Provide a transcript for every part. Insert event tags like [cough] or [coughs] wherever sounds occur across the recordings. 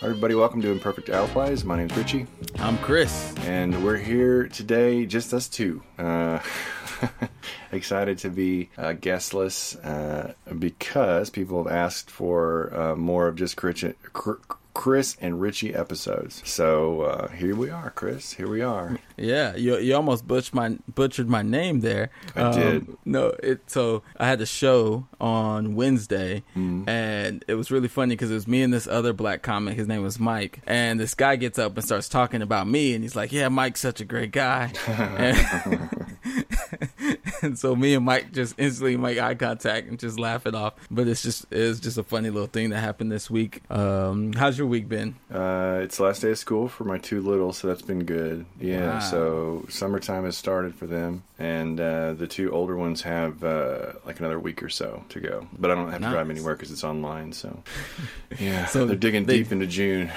Everybody, welcome to Imperfect Allies. My name's Richie, I'm Chris. and we're here today, just us two. Uh, [laughs] excited to be uh, guestless uh, because people have asked for uh, more of just Chris, Chris and Richie episodes. So uh, here we are, Chris. Here we are. Yeah, you you almost butchered my butchered my name there. I did. No, it so I had a show on Wednesday, Mm-hmm. and it was really funny because it was me and this other black comic. His name was Mike, and this guy gets up and starts talking about me, and he's like, "Yeah, Mike's such a great guy." [laughs] and, [laughs] and [laughs] so me and Mike just instantly make eye contact and just laugh it off. But it's just it's just a funny little thing that happened this week. Um, how's your week been? Uh, it's the last day of school for my two little, so that's been good. Yeah, Wow. so summertime has started for them, and uh, the two older ones have uh, like another week or so to go. But I don't have to drive anywhere because it's online. So [laughs] yeah, So they're digging they- deep into June.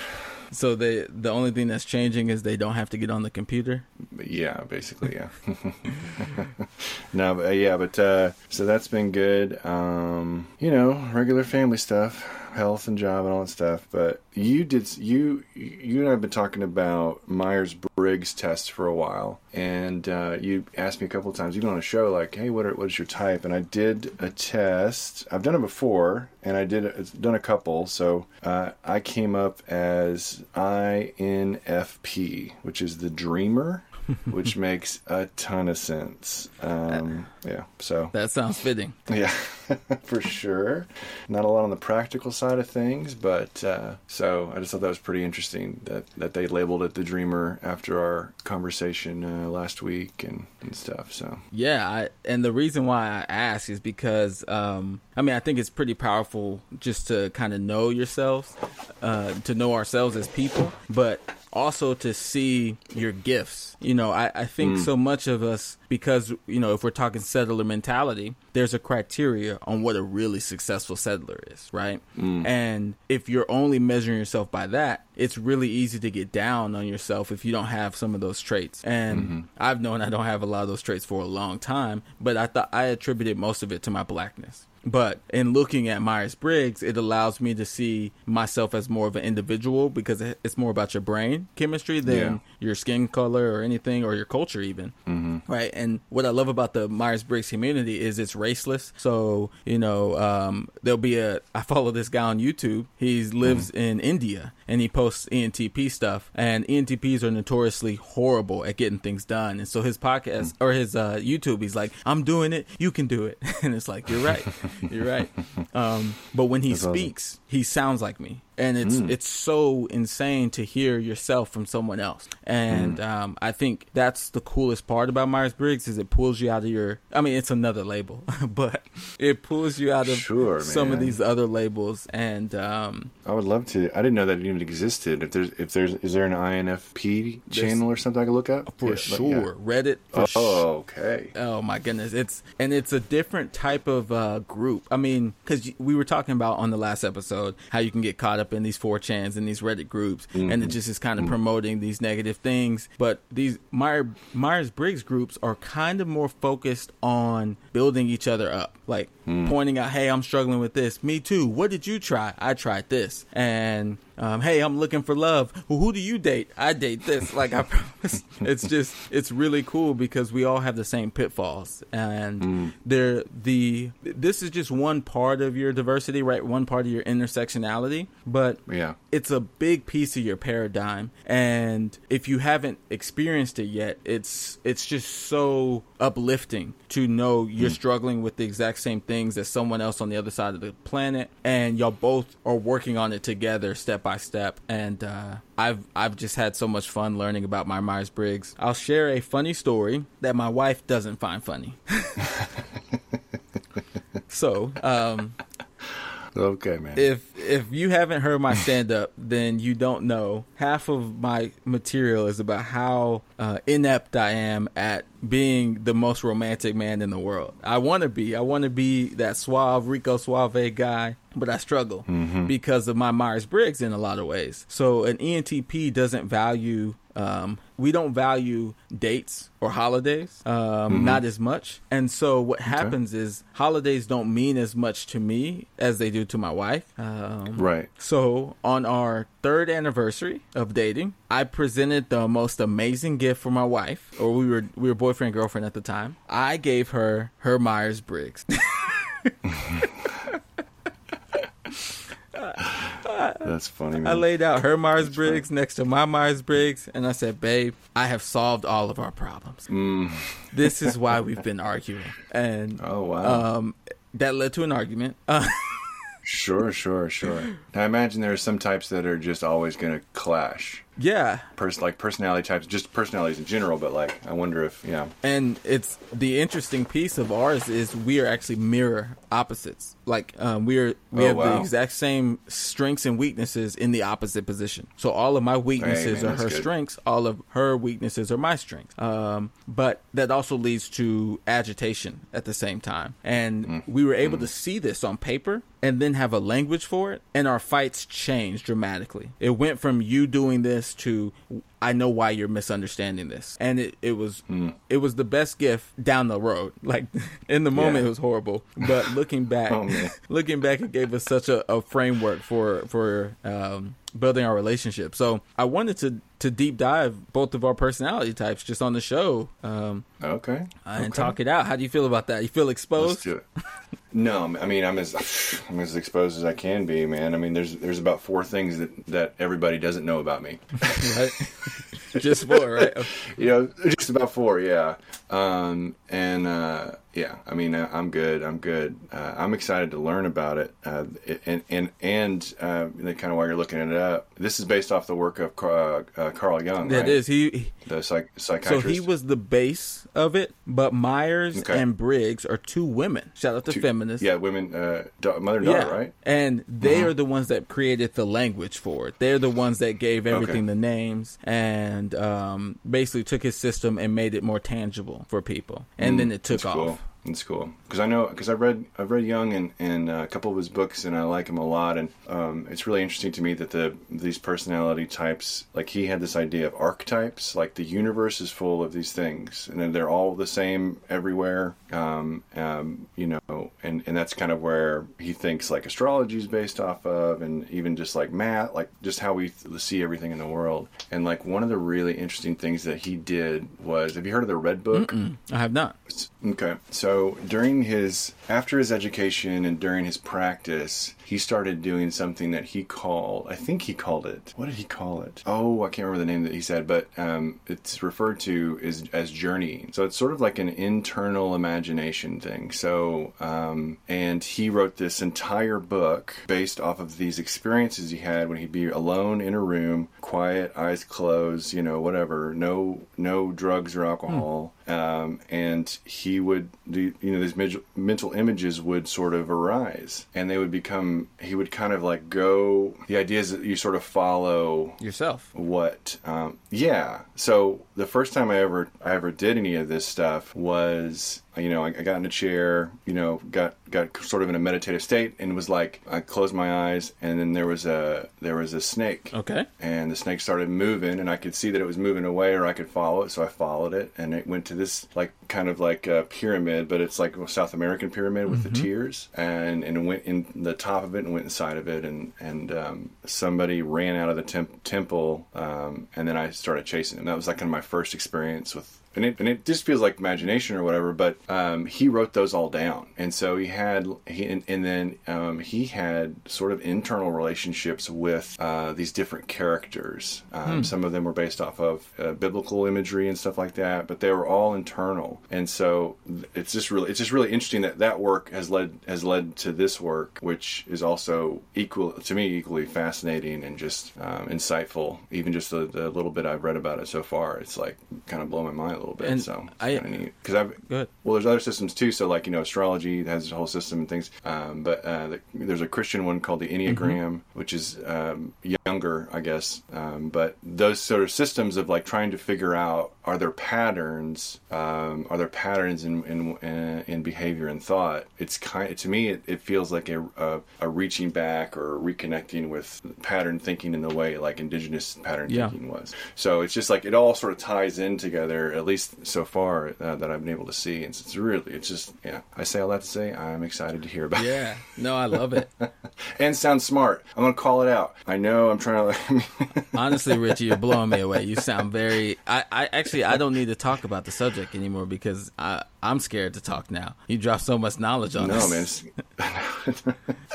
So they the only thing that's changing is they don't have to get on the computer. Yeah, basically, yeah. [laughs] no, but, yeah, but uh, so that's been good. Um, you know, regular family stuff, health and job and all that stuff. But you did you you and I have been talking about Myers Briggs test for a while, and uh, you asked me a couple of times, even on a show, like, "Hey, what are, what is your type?" And I did a test. I've done it before, and I did it's done a couple. So uh, I came up as INFP, which is the dreamer. [laughs] which makes a ton of sense. Um, yeah, so That sounds fitting. yeah, [laughs] for sure. Not a lot on the practical side of things, but uh, so I just thought that was pretty interesting that, that they labeled it the Dreamer after our conversation uh, last week and, and stuff. So Yeah, I, and the reason why I ask is because um, I mean I think it's pretty powerful just to kind of know yourselves, uh, to know ourselves as people, but also to see your gifts. You know, I, I think mm. so much of us because you know if we're talking settler mentality, there's a criteria on what a really successful settler is, right? Mm. And if you're only measuring yourself by that, it's really easy to get down on yourself if you don't have some of those traits. And mm-hmm. I've known I don't have a lot of those traits for a long time, but I thought I attributed most of it to my blackness. But in looking at Myers Briggs, it allows me to see myself as more of an individual because it's more about your brain chemistry than Yeah. Your skin color or anything or your culture, even. Mm-hmm. Right. And what I love about the Myers Briggs community is it's raceless. So, you know, um, there'll be a, I follow this guy on YouTube. He lives in India and he posts ENTP stuff. And ENTPs are notoriously horrible at getting things done. And so his podcast or his uh, YouTube, he's like, I'm doing it. You can do it. [laughs] and it's like, you're right. You're right. [laughs] Um, but when he awesome. speaks, he sounds like me. And it's it's so insane to hear yourself from someone else. And um, I think that's the coolest part about Myers Briggs is it pulls you out of your. I mean, it's another label, [laughs] but it pulls you out of Sure, some of these other labels. And um, I would love to. I didn't know that it even existed. If there's if there's is there an INFP channel or something I could look up for Yeah, sure, yeah. Reddit. For Oh, okay. Oh my goodness, it's and it's a different type of uh, group. I mean, because we were talking about on the last episode how you can get caught up in these 4chans and these Reddit groups, and it mm-hmm. just is kind of mm-hmm. promoting these negative things. But these Meyer, Myers Briggs groups are kind of more focused on building each other up, like mm. pointing out, "Hey, I'm struggling with this. Me too. What did you try? I tried this." And um, hey, I'm looking for love. Well, who do you date? I date this. Like I [laughs] promise, it's just it's really cool because we all have the same pitfalls, and they're the this is just one part of your diversity, right? One part of your intersectionality, but Yeah. it's a big piece of your paradigm and if you haven't experienced it yet it's it's just so uplifting to know you're struggling with the exact same things as someone else on the other side of the planet and y'all both are working on it together step by step and uh I've I've just had so much fun learning about my Myers Briggs. I'll share a funny story that my wife doesn't find funny. [laughs] so, um, Okay, man. if if you haven't heard my stand up, then you don't know. Half of my material is about how uh, inept I am at being the most romantic man in the world. I want to be. I want to be that suave Rico Suave guy, but I struggle because of my Myers Briggs in a lot of ways. So an ENTP doesn't value. Um, we don't value dates or holidays, um, not as much. And so what happens is holidays don't mean as much to me as they do to my wife. Um, Right. So on our third anniversary of dating, I presented the most amazing gift for my wife, or we were we were boyfriend and girlfriend at the time. I gave her her Myers Briggs. [laughs] [laughs] [laughs] That's funny. Man. I laid out her Myers Briggs next to my Myers Briggs, and I said, "Babe, I have solved all of our problems. Mm. This is why [laughs] we've been arguing." And Oh wow. um, that led to an argument. [laughs] Sure, sure, sure. I imagine there are some types that are just always going to clash. Yeah, Pers- like personality types, just personalities in general. But like, I wonder if yeah. and it's the interesting piece of ours is we are actually mirror opposites. Like um, we are we Oh, have the exact same strengths and weaknesses in the opposite position. So all of my weaknesses man, are her good. strengths. All of her weaknesses are my strengths. Um, but that also leads to agitation at the same time. And Mm. we were able to see this on paper and then have a language for it. And our fights changed dramatically. It went from you doing this to I know why you're misunderstanding this. And it, it was Mm. it was the best gift down the road. [laughs] Like in the moment Yeah. it was horrible. But looking back [laughs] Oh, [laughs] looking back it gave us such a, a framework for for um building our relationship. So I wanted to to deep dive both of our personality types just on the show um, Okay. and Okay. talk it out. How do you feel about that? You feel Let's exposed? No, I mean I'm as [sighs] I'm as exposed as I can be, man. I mean there's there's about four things that that everybody doesn't know about me. [laughs] right? just four, right? [laughs] you know, just about four, yeah. Um, and uh, yeah, I mean, uh, I'm good. I'm good. Uh, I'm excited to learn about it. Uh, and and and uh, kind of while you're looking it up, this is based off the work of Car- uh, Carl Jung, That right? is he. the psych- So psychiatrist. he was the base of it, but Myers Okay. and Briggs are two women. Shout out to Two- feminists. Yeah, women, uh, da- mother and daughter, right? Mm-hmm. And they are the ones that created the language for it. They're the ones that gave everything Okay. the names and um, basically took his system and made it more tangible for people. And then it took off. cool. It's cool because I know because I've read I've read Jung and, and uh, a couple of his books and I like him a lot and um, it's really interesting to me that the these personality types like he had this idea of archetypes like the universe is full of these things and then they're all the same everywhere um, um, you know and and that's kind of where he thinks like astrology is based off of and even just like math like just how we th- see everything in the world and like one of the really interesting things that he did was have you heard of the Red Book? I have not. Okay. So during his, after his education and during his practice, he started doing something that he called, I think he called it, what did he call it? Oh, I can't remember the name that he said, but um, it's referred to as, as journeying. So it's sort of like an internal imagination thing. So, um, and he wrote this entire book based off of these experiences he had when he'd be alone in a room, quiet, eyes closed, you know, whatever, no, no drugs or alcohol um, and he would the you know these mental images would sort of arise and they would become he would kind of like go the idea is that you sort of follow Yourself. what um, yeah so the first time i ever i ever did any of this stuff was you know I, I got in a chair you know got got sort of in a meditative state and was like i closed my eyes and then there was a there was a snake. Okay. and the snake started moving and i could see that it was moving away or i could follow it so i followed it and it went to this like kind of like a pyramid but it's like a south american pyramid with the tiers and and it went in the top of it and went inside of it and and um, somebody ran out of the temp- temple um, and then i started chasing him that was like kind of my first experience with and it, and it just feels like imagination or whatever but um, he wrote those all down. And so he had he and, and then um, he had sort of internal relationships with uh, these different characters. Um, some of them were based off of uh, biblical imagery and stuff like that but they were all internal. And so it's just really it's just really interesting that that work has led has led to this work which is also equal to me equally fascinating and just um, insightful. Even just the, the little bit I've read about it so far it's like kind of blown my mind little bit And so I- kind of neat because I've Good. well, there's other systems too. So, like you know, astrology has a whole system and things. Um, but uh, the, there's a Christian one called the Enneagram, which is um, younger, I guess. Um, but those sort of systems of like trying to figure out are there patterns? Um, are there patterns in in, in in behavior and thought? It's kind to me. It, it feels like a, a a reaching back or reconnecting with pattern thinking in the way like indigenous pattern Yeah. thinking was. So it's just like it all sort of ties in together. At least so far uh, that I've been able to see. And it's really, it's just yeah. I say all that to say I'm excited to hear about. it. Yeah. No, I love it. [laughs] and sounds smart. I'm gonna call it out. I know I'm trying to. [laughs] Honestly, Richie, you're blowing me away. You sound very. I, I actually I don't need to talk about the subject anymore because I I'm scared to talk now. You dropped so much knowledge on no, us. man. It's, [laughs]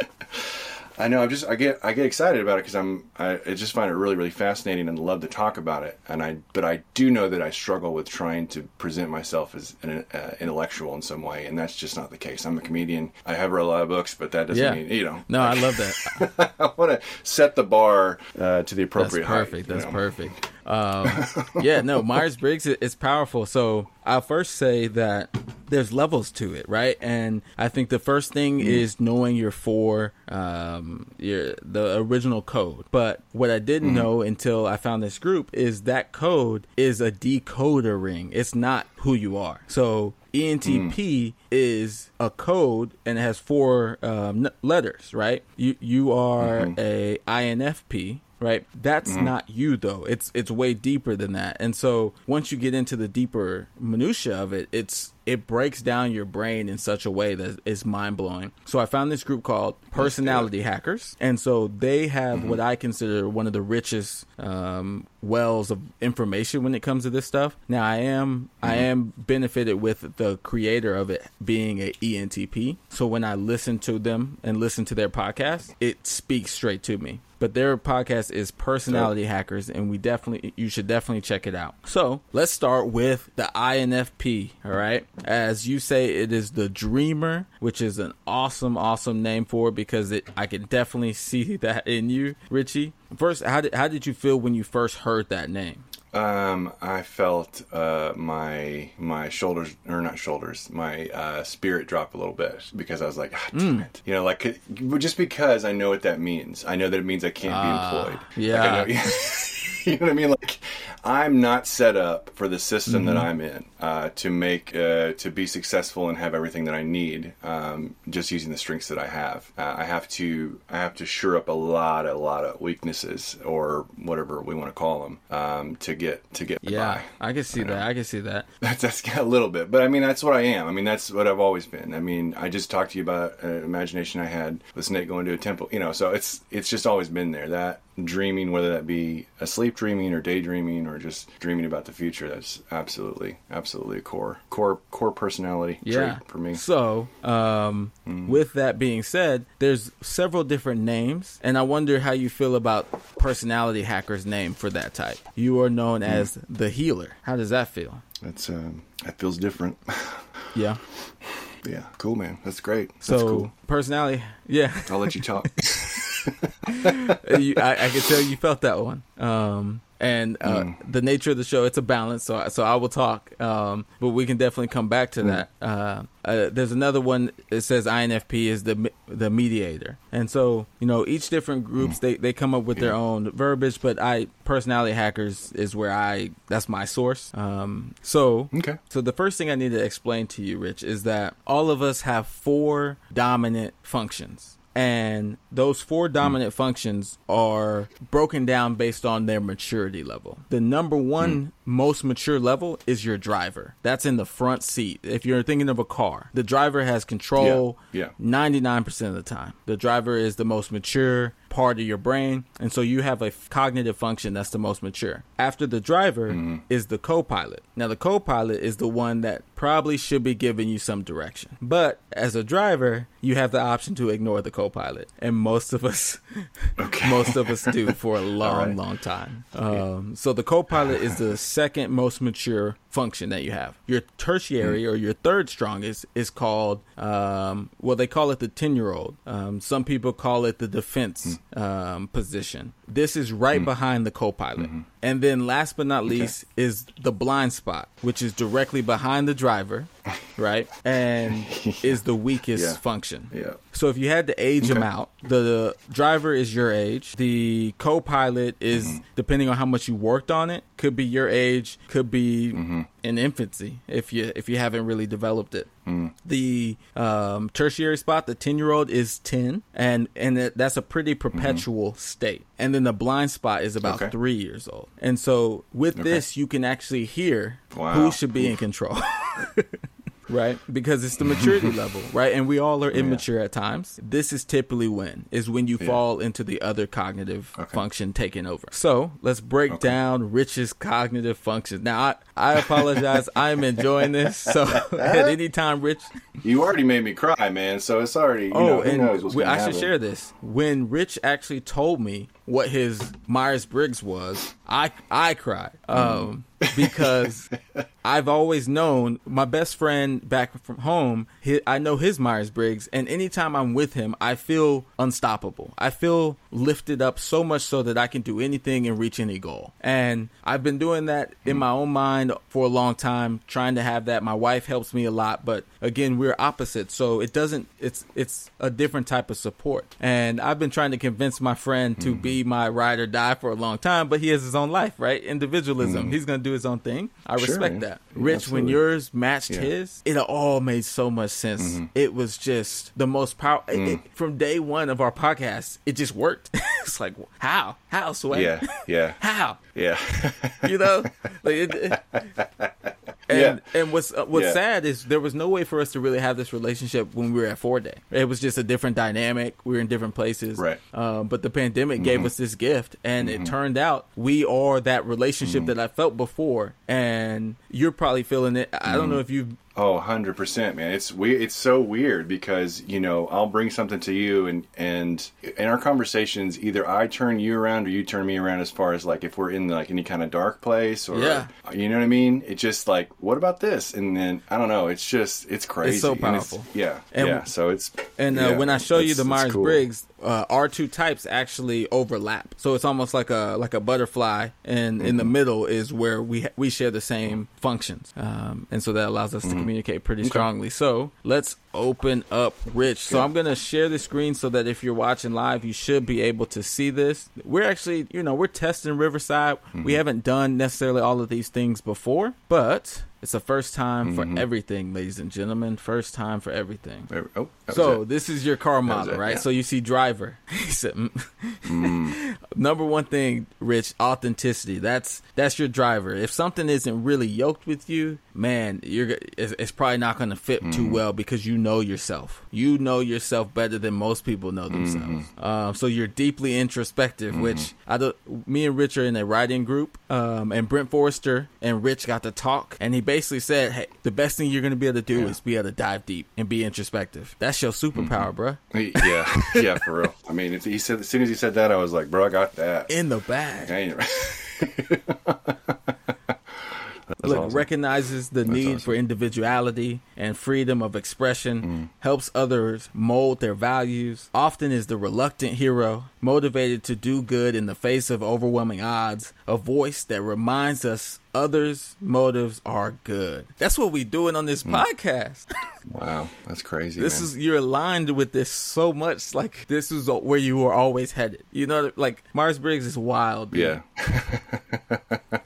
I know. I'm just. I get. I get excited about it because I'm. I, I just find it really, really fascinating and love to talk about it. And I. But I do know that I struggle with trying to present myself as an uh, intellectual in some way, and that's just not the case. I'm a comedian. I have read a lot of books, but that doesn't Yeah. mean you know. No, I love that. [laughs] I want to set the bar uh, to the That's appropriate height, perfect. you That's know? perfect. Um, yeah, no, Myers Briggs is powerful. So I'll first say that there's levels to it, right? And I think the first thing is knowing your four, um, your the original code. But what I didn't know until I found this group is that code is a decoder ring. It's not who you are. So ENTP is a code and it has four um, letters, right? You you are a INFP, right? That's mm-hmm. not you though. It's it's way deeper than that. And so once you get into the deeper minutia of it, it's it breaks down your brain in such a way that is mind blowing. So I found this group called Personality Hackers, and so they have what I consider one of the richest um, wells of information when it comes to this stuff. Now I am I am benefited with the creator of it being a ENTP. So when I listen to them and listen to their podcast, it speaks straight to me. But their podcast is personality hackers and we definitely you should definitely check it out. So let's start with the infp all right as you say it is the dreamer which is an awesome awesome name for it because it i can definitely [laughs] see that in you richie first how did, how did you feel when you first heard that name Um, I felt uh, my my shoulders or not shoulders, my uh, spirit drop a little bit because I was like, ah, damn it, you know, like just because I know what that means. I know that it means I can't be employed. Like, I yeah. know- [laughs] [laughs] you know what I mean? Like, I'm not set up for the system that I'm in uh, to make uh, to be successful and have everything that I need. Um, just using the strengths that I have, uh, I have to I have to shore up a lot, a lot of weaknesses or whatever we want to call them um, to get to get yeah by. i can see that i can see that [laughs] That's that's a little bit, but I mean that's what I am. I mean that's what I've always been. I mean I just talked to you about an imagination I had with Snake going to a temple. You know, so it's it's just always been there. That dreaming, whether that be asleep dreaming or daydreaming or just dreaming about the future, that's absolutely absolutely a core core core personality yeah trait for me. so um with that being said there's several different names and i wonder how you feel about personality hacker's name for that type you are known as the healer how does that feel That's um that feels different. [laughs] yeah yeah, cool man. That's great. That's so cool. personality yeah I'll let you talk. [laughs] [laughs] you, I, I can tell you felt that one. Um, and uh, the nature of the show, it's a balance. So, so I will talk, um, but we can definitely come back to that. Uh, uh, there's another one. that says INFP is the the mediator, and so you know each different groups they, they come up with their own verbiage. But I personality hackers is where I that's my source. Um, so okay. so the first thing I need to explain to you, Rich, is that all of us have four dominant functions. And those four hmm. dominant functions are broken down based on their maturity level. The number one hmm. most mature level is your driver. That's in the front seat. If you're thinking of a car, the driver has control Yeah, 99% of the time. The driver is the most mature part of your brain. And so you have a f- cognitive function that's the most mature. After the driver is the co pilot. Now, the co pilot is the one that probably should be giving you some direction. But as a driver, you have the option to ignore the co pilot. And most of us, [laughs] Okay. most of us do for a [laughs] long, right. long time. Um, so the co pilot is the second most mature function that you have. Your tertiary or your third strongest is called, um, well, they call it the 10 year old. Um, some people call it the defense um, position. This is right behind the co pilot. And then last but not least is the blind spot, which is directly behind the driver, [laughs] right? And [laughs] is the weakest Yeah. function. Yeah. So if you had to age them out, the driver is your age. The co-pilot is Mm-hmm. depending on how much you worked on it. Could be your age. Could be Mm-hmm. in infancy if you if you haven't really developed it. Mm. The um, tertiary spot, the ten year old is ten, and and it, that's a pretty perpetual state. And then the blind spot is about Mm-hmm. Okay. three years old. And so with this, you can actually hear Wow. who should be in control. [laughs] right? Because it's the maturity [laughs] level right? And we all are immature at times. This is typically when is when you fall into the other cognitive Okay. function taking over. So let's break down rich's cognitive functions. Now i, I apologize. I'm enjoying this. So [laughs] at any time rich? You already made me cry, man. So it's already. You oh know, and we, i should happen. share this. When rich actually told me what his myers-briggs was i i cried um because [laughs] I've always known my best friend back from home. He, I know his Myers Briggs, and anytime I'm with him, I feel unstoppable. I feel lifted up so much so that I can do anything and reach any goal. And I've been doing that in my own mind for a long time, trying to have that. My wife helps me a lot, but again, we're opposites, so it doesn't. It's it's a different type of support. And I've been trying to convince my friend to mm-hmm. be my ride or die for a long time, but he has his own life, right? Individualism. Mm-hmm. He's gonna do his own thing. I Sure, respect yeah. That. Rich, when yours matched Yeah. his, it all made so much sense. It was just the most powerful. Mm. from day one of our podcast, it just worked. [laughs] it's like, how? How, Sway? Yeah, yeah, [laughs] How? yeah. [laughs] You know? like it- and Yeah. and what's uh, what's Yeah. sad is there was no way for us to really have this relationship when we were at four day. It was just a different dynamic. We were in different places. Right. Um, but the pandemic gave us this gift, and it turned out we are that relationship that I felt before, and you're probably feeling it. I don't know if you. Oh, 100%, man. It's we it's so weird because, you know, I'll bring something to you and and in our conversations either I turn you around or you turn me around as far as like if we're in like any kind of dark place or Yeah. you know what I mean? It's just like what about this? And then I don't know, it's just it's crazy. It's so And powerful. yeah. And- yeah, so it's And uh, yeah, when I show you the it's Myers cool. Uh, our two types actually overlap. So it's almost like a like a butterfly, and in the Mm-hmm. middle is where we ha- we share the same functions, um, and so that allows us to Mm-hmm. communicate pretty strongly. So let's open up Rich. So I'm gonna share the screen so that if you're watching live, you should be able to see this. We're actually, you know, we're testing Riverside. We Mm-hmm. haven't done necessarily all of these things before, but it's a first time Mm-hmm. for everything, ladies and gentlemen. First time for everything. Oh, So it. this is your car model, right? yeah. So you see driver. [laughs] He said, mm. Mm. [laughs] number one thing, Rich, authenticity. That's that's your driver. If something isn't really yoked with you, man, you're it's, it's probably not going to fit Mm. too well because you know yourself. You know yourself better than most people know themselves. Mm-hmm. Um, so you're deeply introspective. Which I do, me and Rich are in a writing group, um, and Brent Forrester and Rich got to talk, and he basically said, "Hey, the best thing you're going to be able to do is be able to dive deep and be introspective. That's your superpower, bruh. yeah, yeah, for real. I mean, he said as soon as he said that, I was like, bro, I got that. In the bag." [laughs] That's Look, awesome. recognizes the need awesome. for individuality and freedom of expression, Mm. helps others mold their values, often is the reluctant hero, motivated to do good in the face of overwhelming odds, a voice that reminds us others' motives are good. That's what we doing on this podcast. [laughs] Wow, that's crazy. This man. is you're aligned with this so much. Like this is where you were always headed. You know, like Myers Briggs is wild. dude. yeah. [laughs]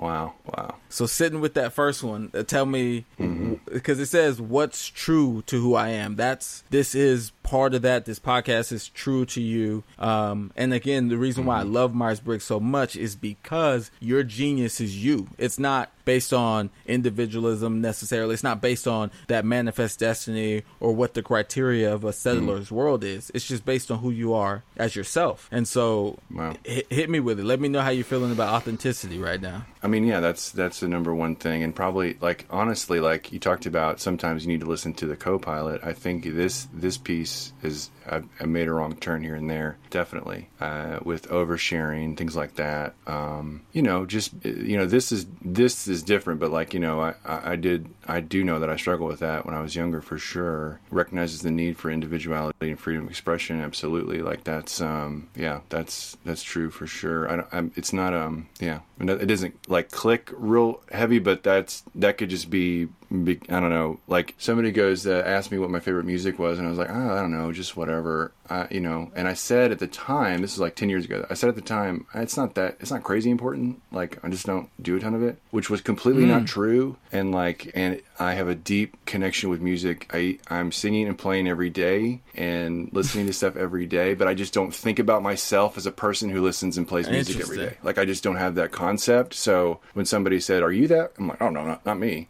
wow, wow. So sitting with that first one, uh, tell me Mm-hmm. because it says what's true to who I am. That's this is part of that. This podcast is true to you. Um, and again, the reason why I Mm-hmm. love Myers Briggs so much is because your genius is you. It's not based on individualism necessarily. It's not based on that manifest destiny or what the criteria of a settler's Mm-hmm. world is. It's just based on who you are as yourself. And so Wow. hit, hit me with it. Let me know how you're feeling about authenticity right now. I mean, yeah, that's that's the number one thing, and probably like honestly, like you talked about, sometimes you need to listen to the co-pilot. I think this this piece is I, I made a wrong turn here and there, definitely, uh, with oversharing things like that. Um, you know, just you know, this is this is different, but like you know, I, I I did I do know that I struggled with that when I was younger for sure. Recognizes the need for individuality and freedom of expression, absolutely. Like that's um yeah, that's that's true for sure. I don't, I'm, it's not um yeah, it doesn't like click real heavy, but that's that could just be be, I don't know, like somebody goes uh, asked me what my favorite music was, and I was like, oh, I don't know, just whatever, uh, you know. And I said at the time, this is like ten years ago, I said at the time, it's not that, it's not crazy important. Like I just don't do a ton of it, which was completely not true. And like, and I have a deep connection with music. I I'm singing and playing every day and listening to stuff every day, but I just don't think about myself as a person who listens and plays music every day. Like I just don't have that concept. So when somebody said, "Are you that?" I'm like, "Oh no, not, not me,"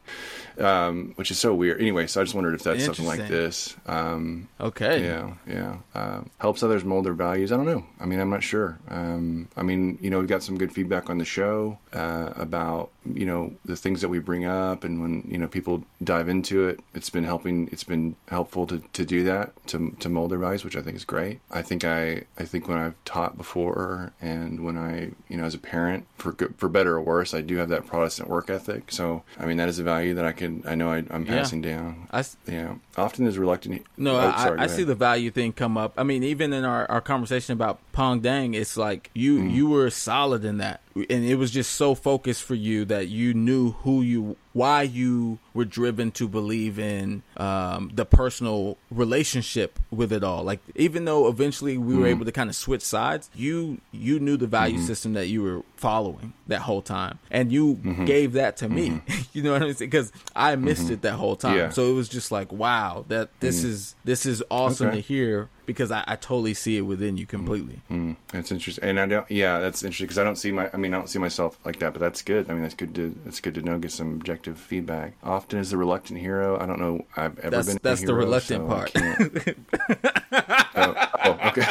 um, which is so weird. Anyway, so I just wondered if that's something like this. Um, Okay. yeah, yeah. Um helps others mold their values. I don't know. I mean, I'm not sure. Um, I mean, you know, we've got some good feedback on the show uh, about you know the things that we bring up, and when you know people dive into it, it's been helping. It's been helpful to, to do that to to mold their values, which I think is great. I think I I think when I've taught before, and when I you know as a parent, for good, for better or worse, I do have that Protestant work ethic. So I mean, that is a value that I can I know I, I'm Yeah. passing down. I Yeah, often there's reluctant. No, Oh, I, sorry, go I see the value thing come up. I mean, even in our, our conversation about Pong Dang, it's like you Mm. you were solid in that, and it was just so focused for you that you knew who you, why you were driven to believe in um, the personal relationship with it all. Like even though eventually we Mm. were able to kind of switch sides, you you knew the value Mm-hmm. system that you were following that whole time, and you Mm-hmm. gave that to me. [laughs] you know what I'm saying? Because I missed it that whole time. Yeah. So it was just like, wow, that this is this is awesome Okay. to hear because I, I totally see it within you completely. Mm, that's interesting, and I don't. Yeah, that's interesting because I don't see my. I mean, I don't see myself like that, but that's good. I mean, that's good to. That's good to know. Get some objective feedback. Often is the reluctant hero. I don't know. I've ever That's- been. that's the reluctant so part. [laughs] oh, oh, okay.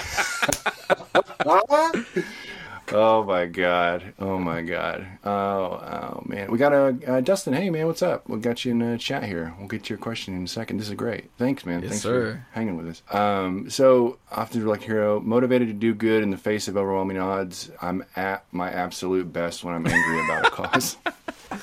Oh my god. Oh my god. Oh, oh man. We got a uh, Dustin. Hey man, what's up? We got you in the chat here. We'll get to your question in a second. This is great. Thanks, man. Yes, Thanks sir. for hanging with us. Um, so often like hero, motivated to do good in the face of overwhelming odds. I'm at my absolute best when I'm angry about a cause.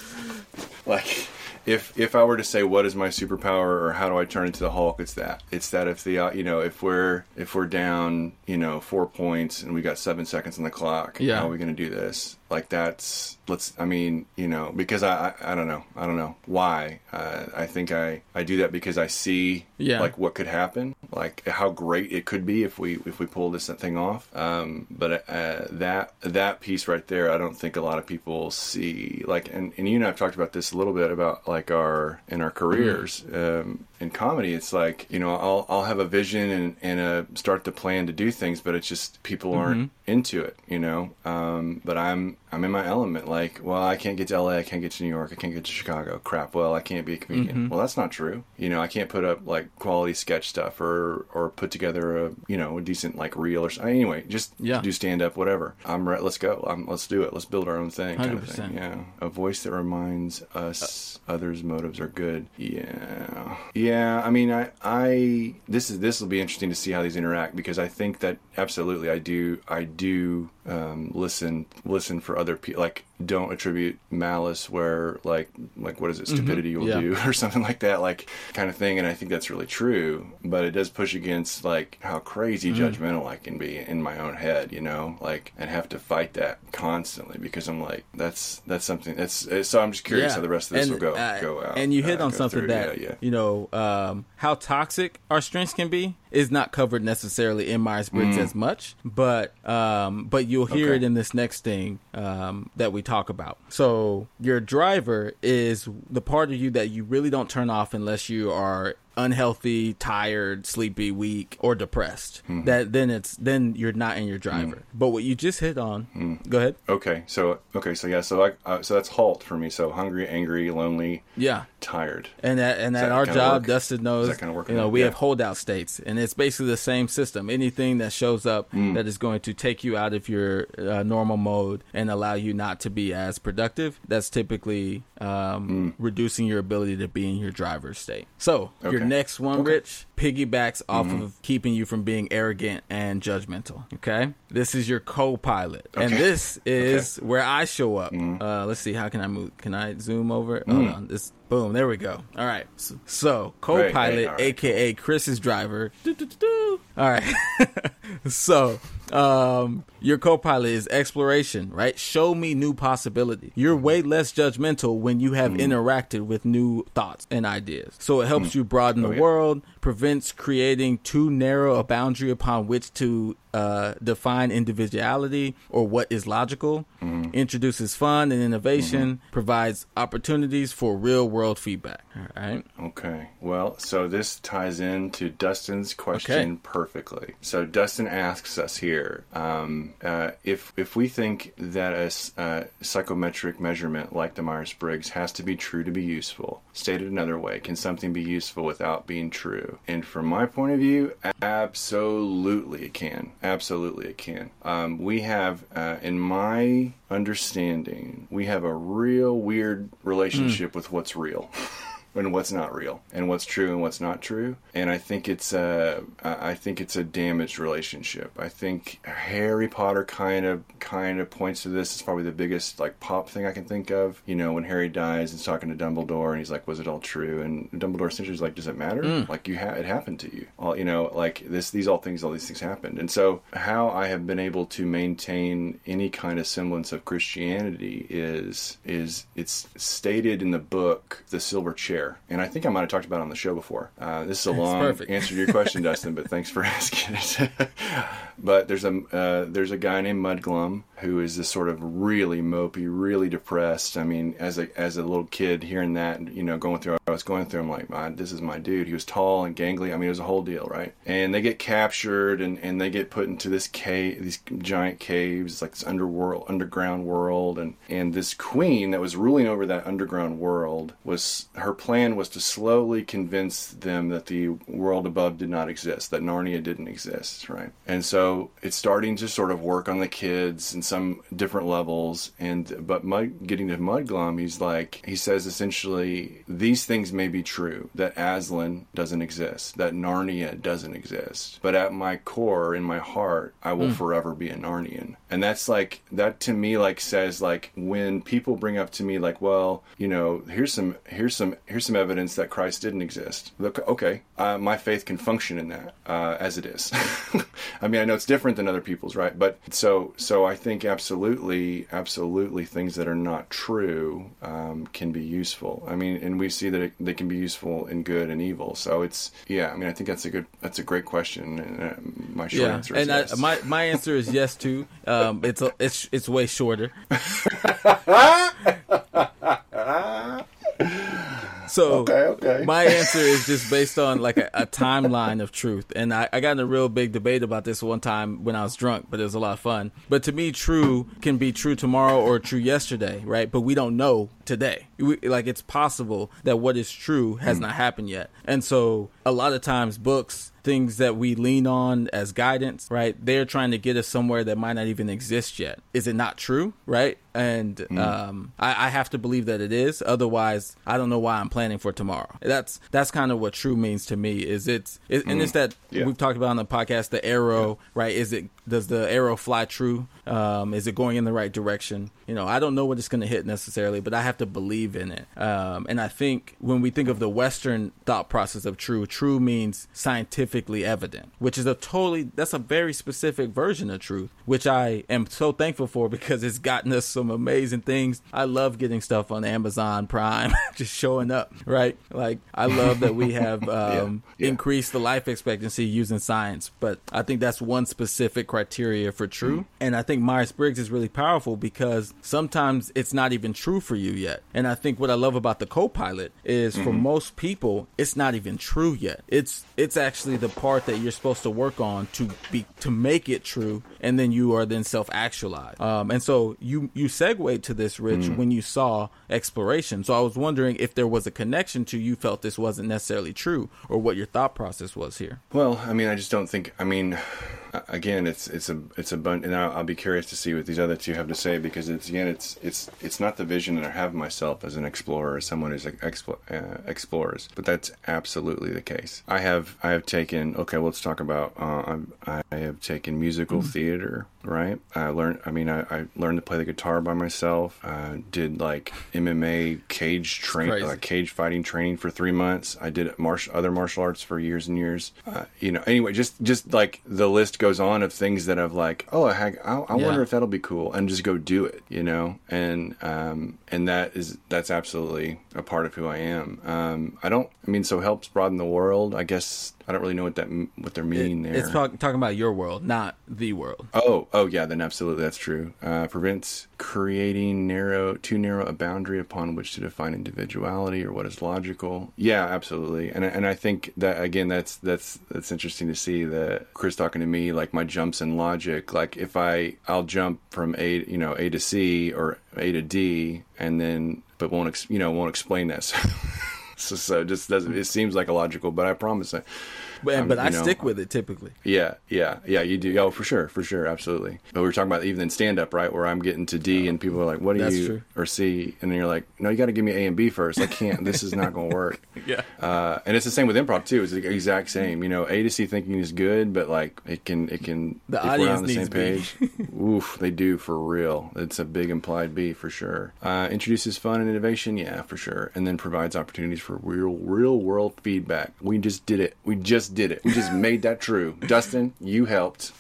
[laughs] like if if I were to say what is my superpower or how do I turn into the Hulk, it's that. It's that if the uh, you know if we're if we're down you know four points and we got seven seconds on the clock, Yeah. how are we going to do this? Like that's let's. I mean you know because I I, I don't know I don't know why. Uh, I think I I do that because I see Yeah. like what could happen, like how great it could be if we if we pull this thing off. Um, but uh, that that piece right there, I don't think a lot of people see. Like, and, and you and I have talked about this a little bit about like our in our careers um, in comedy. It's like you know I'll I'll have a vision and and a start to plan to do things, but it's just people aren't into it. You know, um, but I'm I'm in my element. Like, well, I can't get to LA, I can't get to New York, I can't get to Chicago. Crap. Well, I can't be a comedian. Mm-hmm. Well, that's not true. You know, I can't put up like quality sketch stuff or or put together a you know a decent like reel or something. Anyway, just Yeah. do stand up, whatever. I'm re- let's go. I'm, let's do it. Let's build our own thing. Kind 100%. thing. Yeah, a voice that reminds us others' motives are good. Yeah, yeah. I mean, I I this is this will be interesting to see how these interact because I think that absolutely I do I do um, listen listen for other people like don't attribute malice where like like what is it stupidity will Yeah. do [laughs] or something like that like kind of thing and I think that's really true but it does push against like how crazy judgmental I can be in my own head you know like and have to fight that constantly because I'm like that's that's something that's so I'm just curious how the rest of this will go uh, go out And you hit uh, on something through. that yeah, yeah. you know um, how toxic our strengths can be is not covered necessarily in Myers Briggs as much, but um, but you'll hear Mm. Okay. it in this next thing um, that we talk about. So your driver is the part of you that you really don't turn off unless you are unhealthy, tired, sleepy, weak, or depressed. Mm-hmm. That then it's then you're not in your driver. But what you just hit on, Mm. go ahead. Okay, so okay, so yeah, so I uh, so that's halt for me. So hungry, angry, lonely, Yeah. tired. And that and Does at that our job, work? Dustin knows, that kinda work you know, we Yeah. have holdout states, and it's basically the same system. Anything that shows up Mm. that is going to take you out of your uh, normal mode and allow you not to be as productive, that's typically um, reducing your ability to be in your driver's state. So your Mm. Next one, Okay. Rich, piggybacks off Mhm. of keeping you from being arrogant and judgmental. Okay. This is your co-pilot, and this is where I show up. Mm-hmm. Uh, let's see, how can I move? Can I zoom over? Mm. Hold on. This boom. There we go. All right. So, so co-pilot, great, all right. aka Chris's driver. Doo-doo-doo-doo. All right. [laughs] so, um, your co-pilot is exploration, right? Show me new possibility. You're way mm-hmm. less judgmental when you have mm-hmm. interacted with new thoughts and ideas. So it helps mm. you broaden Oh, the yeah. world, prevents creating too narrow a boundary upon which to uh, define individuality or what is logical, Mm-hmm. introduces fun and innovation, provides opportunities for real world feedback. All right. Okay. Well, so this ties into Dustin's question Okay. perfectly. So Dustin asks us here um, uh, if if we think that a uh, psychometric measurement like the Myers Briggs has to be true to be useful. Stated another way, can something be useful without being true? And from my point of view, absolutely it can. Absolutely it can. Um, we have, uh, in my understanding, we have a real weird relationship with what's real. [laughs] and what's not real and what's true and what's not true. And i think it's a i think it's a damaged relationship. I think harry potter kind of kind of points to this It's probably the biggest like pop thing i can think of. You know when harry dies and he's talking to dumbledore and he's like was it all true? And dumbledore essentially is like does it matter? Mm. Like you ha- it happened to you. All you know like this these all things all these things happened. And so how i have been able to maintain any kind of semblance of christianity is is it's stated in the book the silver chair and i think i might have talked about it on the show before. Uh, this is a long answer to your question [laughs] dustin but thanks for asking it [laughs] but there's a uh, there's a guy named mudglum who is this sort of really mopey really depressed. I mean as a as a little kid hearing that you know going through i was going through i'm like "Man, this is my dude. He was tall and gangly. I mean it was a whole deal right? And they get captured and and they get put into this cave these giant caves. Like this underworld underground world. And and this queen that was ruling over that underground world was her plan was to slowly convince them that the world above did not exist that narnia didn't exist right? And so it's starting to sort of work on the kids in some different levels and but mud getting to mudglum he's like he says essentially these things may be true that aslan doesn't exist that narnia doesn't exist but at my core in my heart i will forever be a narnian. And that's like that to me like says like when people bring up to me like well you know here's some here's some here's some evidence that christ didn't exist. Look okay uh, my faith can function in that uh, as it is. [laughs] I mean i know it's different than other people's right but so so i think absolutely absolutely things that are not true um, can be useful i mean and we see that it, they can be useful in good and evil so it's yeah i mean i think that's a good that's a great question and uh, my short answer is and I, yes. my my answer is yes too. Um, it's a, it's it's way shorter. [laughs] [laughs] so Okay, okay. my answer is just based on like a, a timeline of truth, and I, I got in a real big debate about this one time when I was drunk, but it was a lot of fun. But to me, true can be true tomorrow or true yesterday, right? But we don't know today. We, like it's possible that what is true has hmm. not happened yet, and so a lot of times books things that we lean on as guidance, right? They're trying to get us somewhere that might not even exist yet. Is it not true, right? And hmm. um, I, I have to believe that it is. Otherwise, I don't know why I'm planning for tomorrow. That's that's kind of what true means to me. Is it's it, and it's hmm. that Yeah. we've talked about on the podcast. The arrow, right? Is it does the arrow fly true? Um, is it going in the right direction? You know, I don't know what it's going to hit necessarily, but I have to believe in it. Um, and I think when we think of the Western thought process of true, true means scientifically evident, which is a totally that's a very specific version of truth, which I am so thankful for because it's gotten us some amazing things. I love getting stuff on Amazon Prime [laughs] just showing up, right? Like I love that we have [laughs] um, yeah. increased the life expectancy using science, but I think that's one specific criteria for true. Mm. And I think Myers Briggs is really powerful because sometimes it's not even true for you yet. And I think what I love about the co-pilot is for mm-hmm. most people, it's not even true yet. It's it's actually the part that you're supposed to work on to be to make it true, and then you are then self-actualized. Um, and so you you segue to this, Rich, mm. when you saw exploration. So I was wondering if there was a connection to you felt this wasn't necessarily true, or what your thought process was here. Well, I mean, I just don't think. I mean, again, it's it's a it's a bunch, and I'll, I'll be curious to see what these other two have to say because it's again, it's it's it's not the vision that I have myself as an explorer, as someone who's like expl- uh, explores, but that's absolutely the case. I have I have taken okay. Let's talk about. Uh, I, I have taken musical theater. Right. I learned. I mean, I, I learned to play the guitar by myself. Uh, did like MMA cage train, crazy. uh, cage fighting training for three months. I did martial other martial arts for years and years. Uh, you know. Anyway, just just like the list goes on of things that I've like. Oh, I, I, I Yeah. wonder if that'll be cool, and just go do it. You know. And um and that is that's absolutely a part of who I am. Um, I don't. I mean, so helps broaden the world. I guess I don't really know what that what they're meaning there. It's talk, talking about your world, not the world. Oh, oh yeah, then absolutely that's true. Uh, prevents creating narrow too narrow a boundary upon which to define individuality or what is logical. Yeah, absolutely. And and I think that again that's that's that's interesting to see that Chris talking to me like my jumps in logic. Like if I I'll jump from A you know A to C or A to D and then but won't ex, you know won't explain that. [laughs] So, so, it just doesn't it seems like illogical, but I promise I But, Um, but I know, stick with it typically. yeah, yeah, yeah. You do. Oh, for sure, for sure, absolutely. But we were talking about even in stand up, right? Where I'm getting to D and people are like, "What do you?" true. Or C, and then you're like, "No, you got to give me A and B first. I can't. this is not going to work." [laughs] Yeah. Uh, and it's the same with improv too. It's the exact same. You know, A to C thinking is good, but like it can, it can. The if we're audience on the same page, [laughs] oof, they do for real. It's a big implied B for sure. Uh, introduces fun and innovation, yeah, for sure, and then provides opportunities for real, real world feedback. We just did it. We just did it. We just made that true. [laughs] Dustin, you helped.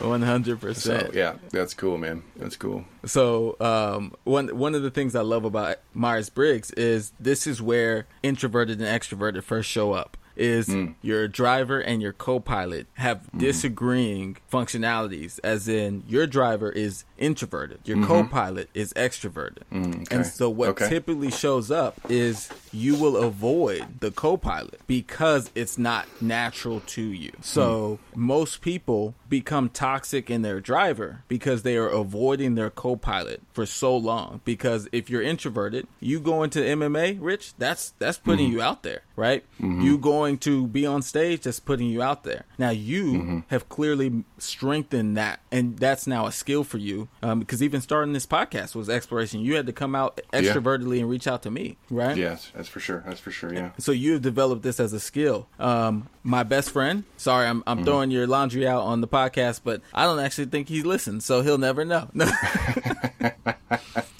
One hundred So percent. yeah, that's cool, man. That's cool. So um, one one of the things I love about Myers Briggs is this is where introverted and extroverted first show up. Is hmm. your driver and your co-pilot have hmm. disagreeing functionalities? As in, your driver is introverted, your mm-hmm. co-pilot is extroverted, hmm, and so what Okay. typically shows up is you will avoid the co-pilot because it's not natural to you. So most people become toxic in their driver because they are avoiding their co-pilot for so long. Because if you're introverted, you go into MMA, Rich, that's that's putting you out there, right? You going to be on stage, that's putting you out there. Now you have clearly strengthened that, and that's now a skill for you. Um, because even starting this podcast was exploration. You had to come out extrovertedly and reach out to me, right? Yes, that's for sure. That's for sure. Yeah. So you have developed this as a skill. Um, my best friend, sorry, I'm, I'm throwing your laundry out on the podcast, but I don't actually think he listens, so he'll never know. [laughs]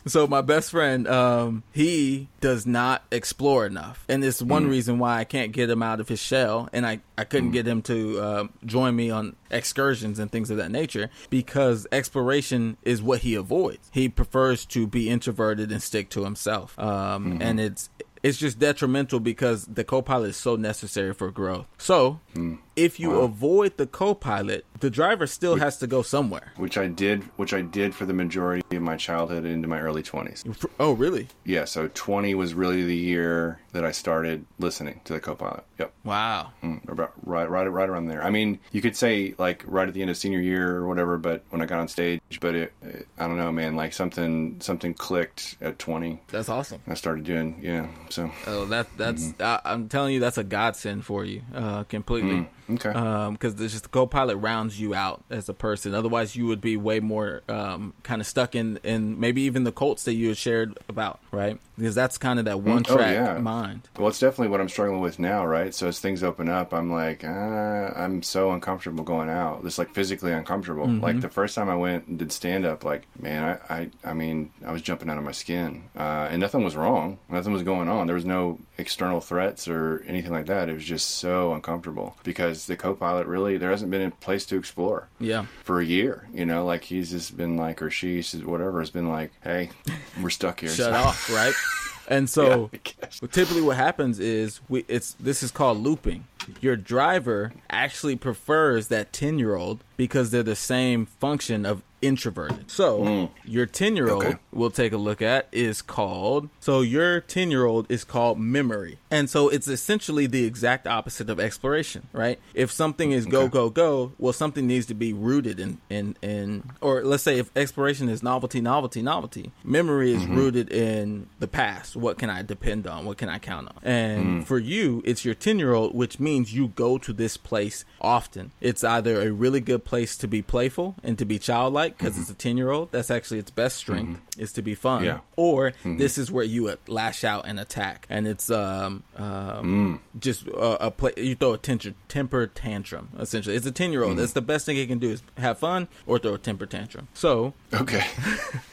so my best friend, um, he does not explore enough, and it's one reason why I can't get him out of his shell, and I I couldn't get him to uh, join me on excursions and things of that nature because exploration is what he avoids. He prefers to be introverted and stick to himself, um, and it's it's just detrimental because the co-pilot is so necessary for growth. So, hmm. If you avoid the co-pilot, the driver still has to go somewhere. Which I did. Which I did for the majority of my childhood into my early twenties. Oh, really? Yeah. So twenty was really the year that I started listening to the co-pilot. Yep. Wow. Mm, about right, right, right around there. I mean, you could say like right at the end of senior year or whatever, but when I got on stage, but it, it I don't know, man. Like something, something clicked at twenty. That's awesome. I started doing, yeah. So Oh, that that's I, I'm telling you, that's a godsend for you, uh, completely. Okay. because there's just the co-pilot rounds you out as a person. Otherwise, you would be way more um, kind of stuck in, in maybe even the cults that you had shared about, right? Because that's kind of that one track yeah. mind. Well, it's definitely what I'm struggling with now, right? So as things open up, I'm like, ah, I'm so uncomfortable going out. Just like physically uncomfortable. Like the first time I went and did stand up, like man, I, I, I mean, I was jumping out of my skin, uh, and nothing was wrong. Nothing was going on. There was no external threats or anything like that. It was just so uncomfortable because the co-pilot really there hasn't been a place to explore Yeah. for a year. You know, like he's just been like, or she, whatever, has been like, hey, we're stuck here. Shut So- off, right? [laughs] And so Yeah, I guess. Well, typically what happens is we it's this is called looping. Your driver actually prefers that 10-year-old because they're the same function of introverted. So, mm. your 10-year-old Okay. we'll take a look at is called so your 10-year-old is called memory. And so it's essentially the exact opposite of exploration, right? If something is go Okay. go go, well something needs to be rooted in in in or let's say if exploration is novelty novelty novelty, memory is mm-hmm. rooted in the past. What can I depend on? What can I count on? And mm. for you, it's your 10-year-old which means you go to this place often. It's either a really good place to be playful and to be childlike because it's a 10 year old. That's actually its best strength is to be fun. Yeah. Or this is where you lash out and attack. And it's um, um just a, a play, you throw a temper, temper tantrum, essentially. It's a 10 year old. That's the best thing it can do is have fun or throw a temper tantrum. So Okay.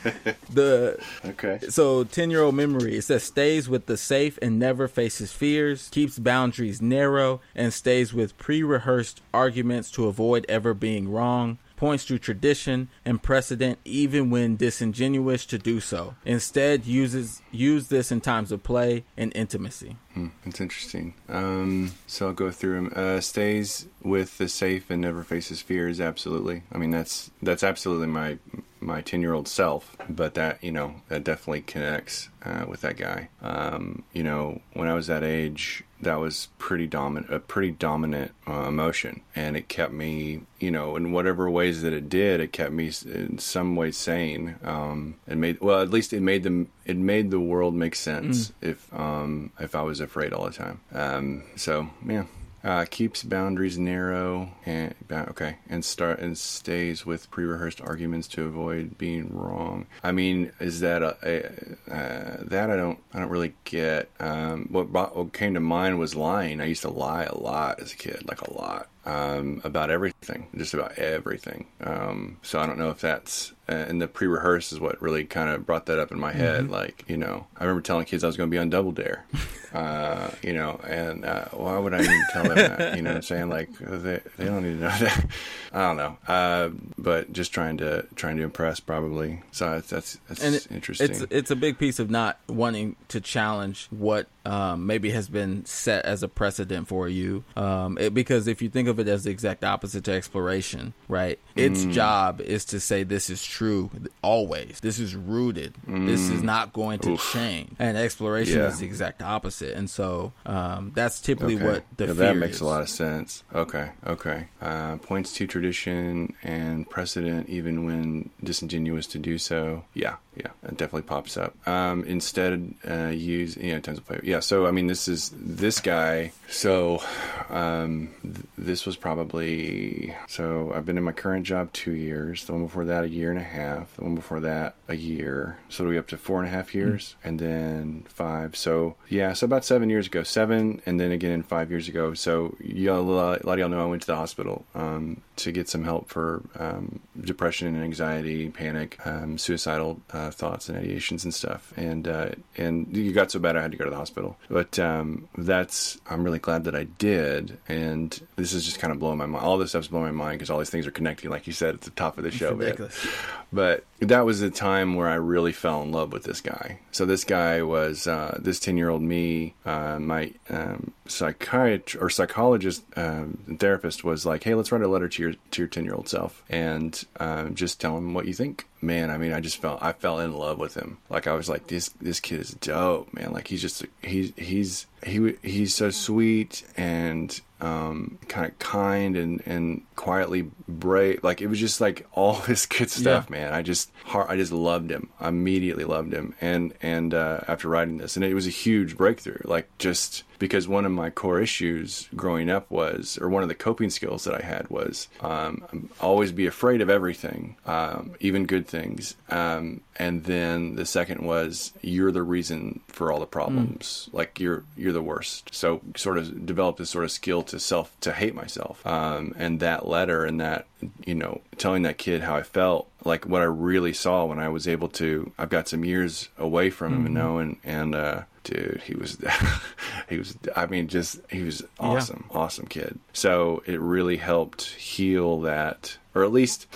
[laughs] the okay. so 10 year old memory it says stays with the safe and never faces fears keeps boundaries narrow and stays with pre-rehearsed arguments to avoid ever being wrong points to tradition and precedent even when disingenuous to do so instead uses use this in times of play and intimacy Hmm, It's interesting. Um, so I'll go through them. Uh, stays with the safe and never faces fears. Absolutely. I mean, that's that's absolutely my my ten year old self. But that you know that definitely connects uh, with that guy. Um, you know, when I was that age, that was pretty dominant, a pretty dominant uh, emotion, and it kept me, you know, in whatever ways that it did, it kept me in some ways sane. Um, it made well, at least it made them, it made the world make sense if um, if I was afraid all the time. Um, so yeah. Uh, keeps boundaries narrow and okay, and start and stays with pre-rehearsed arguments to avoid being wrong. I mean, is that a, a uh, that I don't I don't really get. Um, what, what came to mind was lying. I used to lie a lot as a kid, like a lot um, about everything, just about everything. Um, so I don't know if that's and the pre-rehearse is what really kind of brought that up in my head. Like you know, I remember telling kids I was going to be on Double Dare, [laughs] uh, you know, and uh, why would I even tell them that? You know, what I'm saying like they they don't need to know [laughs] that. I don't know, uh, but just trying to trying to impress probably. So that's that's, that's and it, interesting. it's it's a big piece of not wanting to challenge what um, maybe has been set as a precedent for you. Um, it, because if you think of it as the exact opposite to exploration, right? Its Mm. job is to say this is true always. This is rooted. This is not going to Mm. Oof. change. And exploration Yeah. is the exact opposite. And so um, that's typically Okay. what the yeah, that makes is. a lot of sense. Okay, okay. Uh, points to tradition and precedent, even when disingenuous to do so. Yeah, yeah, it definitely pops up. Um, instead, uh, use you know tons of play. Yeah, so I mean, this is this guy. So, um, th- this was probably so. I've been in my current job two years. The one before that, a year and a half. The one before that, a year. So we up to four and a half years, and then five. So yeah, so about seven years ago, seven, and then again five years ago. So y'all, a lot of y'all know I went to the hospital um, to get some help for um, depression and anxiety, panic, um, suicidal uh, thoughts and ideations and stuff. And uh, and it got so bad I had to go to the hospital. But um, that's I'm really glad that I did. And this is just kind of blowing my mind. All this stuff's blowing my mind because all these things are connecting, like you said at the top of the show. ridiculous. But that was the time where I really fell in love with this guy. So this guy was uh, this ten year old me. Uh, my um, psychiatrist or psychologist um, and therapist was like, "Hey, let's write a letter to your to your ten year old self and um, just tell him what you think." Man, I mean, I just felt I fell in love with him. Like I was like, this this kid is dope, man. Like he's just he's he's he he's so sweet and um, kind of kind and, and quietly brave. Like it was just like all [laughs] this good stuff, Yeah. man. I just I just loved him. I immediately loved him. And and uh, after writing this, and it was a huge breakthrough. Like just because one of my core issues growing up was, or one of the coping skills that I had was, um, always be afraid of everything, um, even good things. Um, and then the second was, you're the reason for all the problems. Like you're you're the worst. So sort of developed this sort of skill to self to hate myself. Um, and that letter and that you know telling that kid how I felt like what I really saw when I was able to I've got some years away from him and knowing and uh dude he was [laughs] he was I mean just he was awesome awesome kid. So it really helped heal that or at least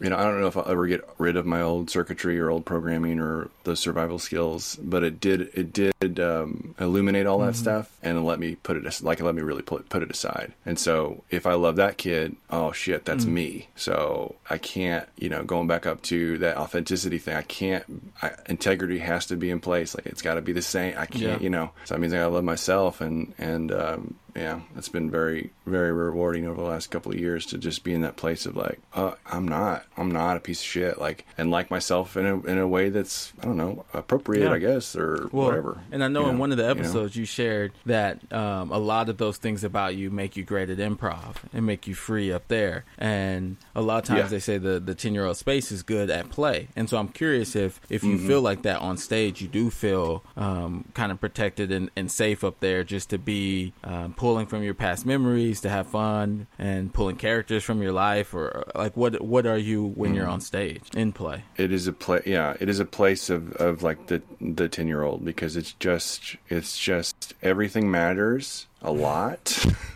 you know I don't know if I'll ever get rid of my old circuitry or old programming or those survival skills but it did it did um, illuminate all that stuff and let me put it like it let me really put, put it aside. And so if I love that kid oh shit that's me. So I can't you know going back up to that authenticity thing I can't I, integrity has to be in place. Like it's got to be the same. I can't Yeah. you know. So that means I gotta love myself and and um, yeah, it's been very, very rewarding over the last couple of years to just be in that place of like, uh, I'm not, I'm not a piece of shit, like, and like myself in a in a way that's I don't know appropriate, Yeah. I guess, or Well, whatever. And I know you in one of the you know? episodes you, shared that um, a lot of those things about you make you great at improv and make you free up there. And a lot of times Yeah. they say the the ten year old space is good at play. And so I'm curious if if you Mm-hmm. feel like that on stage, you do feel um, kind of protected and, and safe up there, just to be um, pulling from your past memories to have fun and pulling characters from your life, or like what what are you when Mm-hmm. you're on stage in play? It is a play. Yeah, it is a place of, of like the the ten year old because it's just it's just everything matters a lot. [laughs]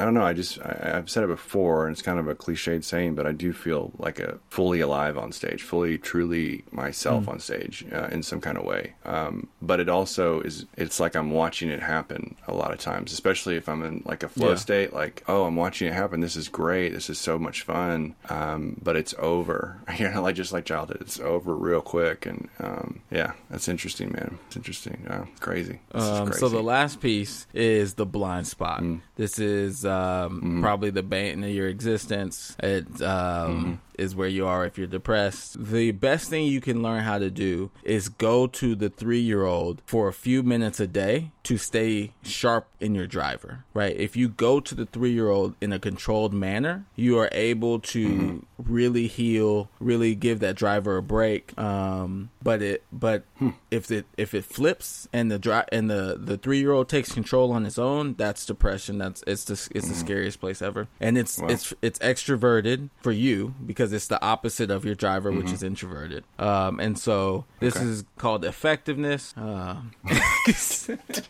I don't know. I just I, I've said it before, and it's kind of a cliched saying, but I do feel like a fully alive on stage, fully truly myself on stage uh, in some kind of way. Um, but it also is. It's like I'm watching it happen a lot of times, especially if I'm in like a flow Yeah. state. Like, oh, I'm watching it happen. This is great. This is so much fun. Um, but it's over. [laughs] You know, like just like childhood, it's over real quick. And um, yeah, that's interesting, man. It's interesting. Uh, crazy. Um, crazy. so the last piece is the blind spot. This is um, probably the bane of your existence. It um, is where you are if you're depressed. The best thing you can learn how to do is go to the three year old for a few minutes a day to stay sharp in your driver. Right? If you go to the three year old in a controlled manner, you are able to really heal, really give that driver a break. Um, but it but if it if it flips and the dri- and the the three year old takes control on its own, that's depression. That's it's the it's the scariest place ever. And it's Wow. it's it's extroverted for you because it's the opposite of your driver, which is introverted. Um, and so this Okay. is called effectiveness. Um, [laughs] [laughs]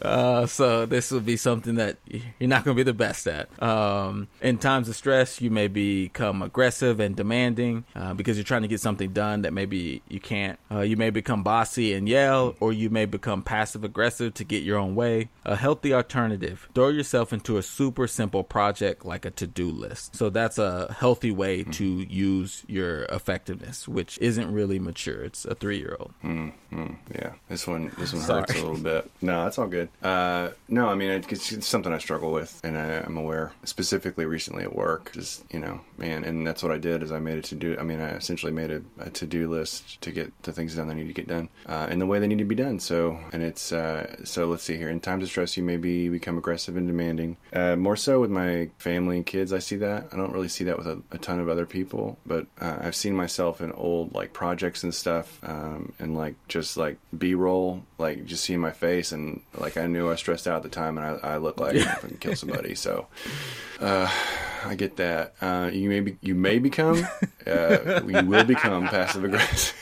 Uh, so this will be something that you're not going to be the best at. Um, in times of stress, you may become aggressive and demanding uh, because you're trying to get something done that maybe you can't. Uh, you may become bossy and yell, or you may become passive aggressive to get your own way. A healthy alternative: throw yourself into a super simple project like a to-do list. So that's a healthy way to use your effectiveness, which isn't really mature. It's a three-year-old. Mm, yeah, this one this one [laughs] Sorry. hurts a little bit. No, that's all good. Uh, no, I mean it's, it's something I struggle with, and I, I'm aware specifically recently at work. Just you know, man, and that's what I did is I made a to do. I mean, I essentially made a, a to do list to get the things done that need to get done uh, in the way they need to be done. So, and it's uh, so let's see here. In times of stress, you maybe become aggressive and demanding. Uh, more so with my family and kids, I see that. I don't really see that with a, a ton of other people, but uh, I've seen myself in old like projects and stuff, um, and like just like B roll, like just seeing my face and like I knew I was stressed out at the time, and I, I look like I can kill somebody. So. Uh, I get that. Uh, you may be, you may become, uh, you will become passive aggressive.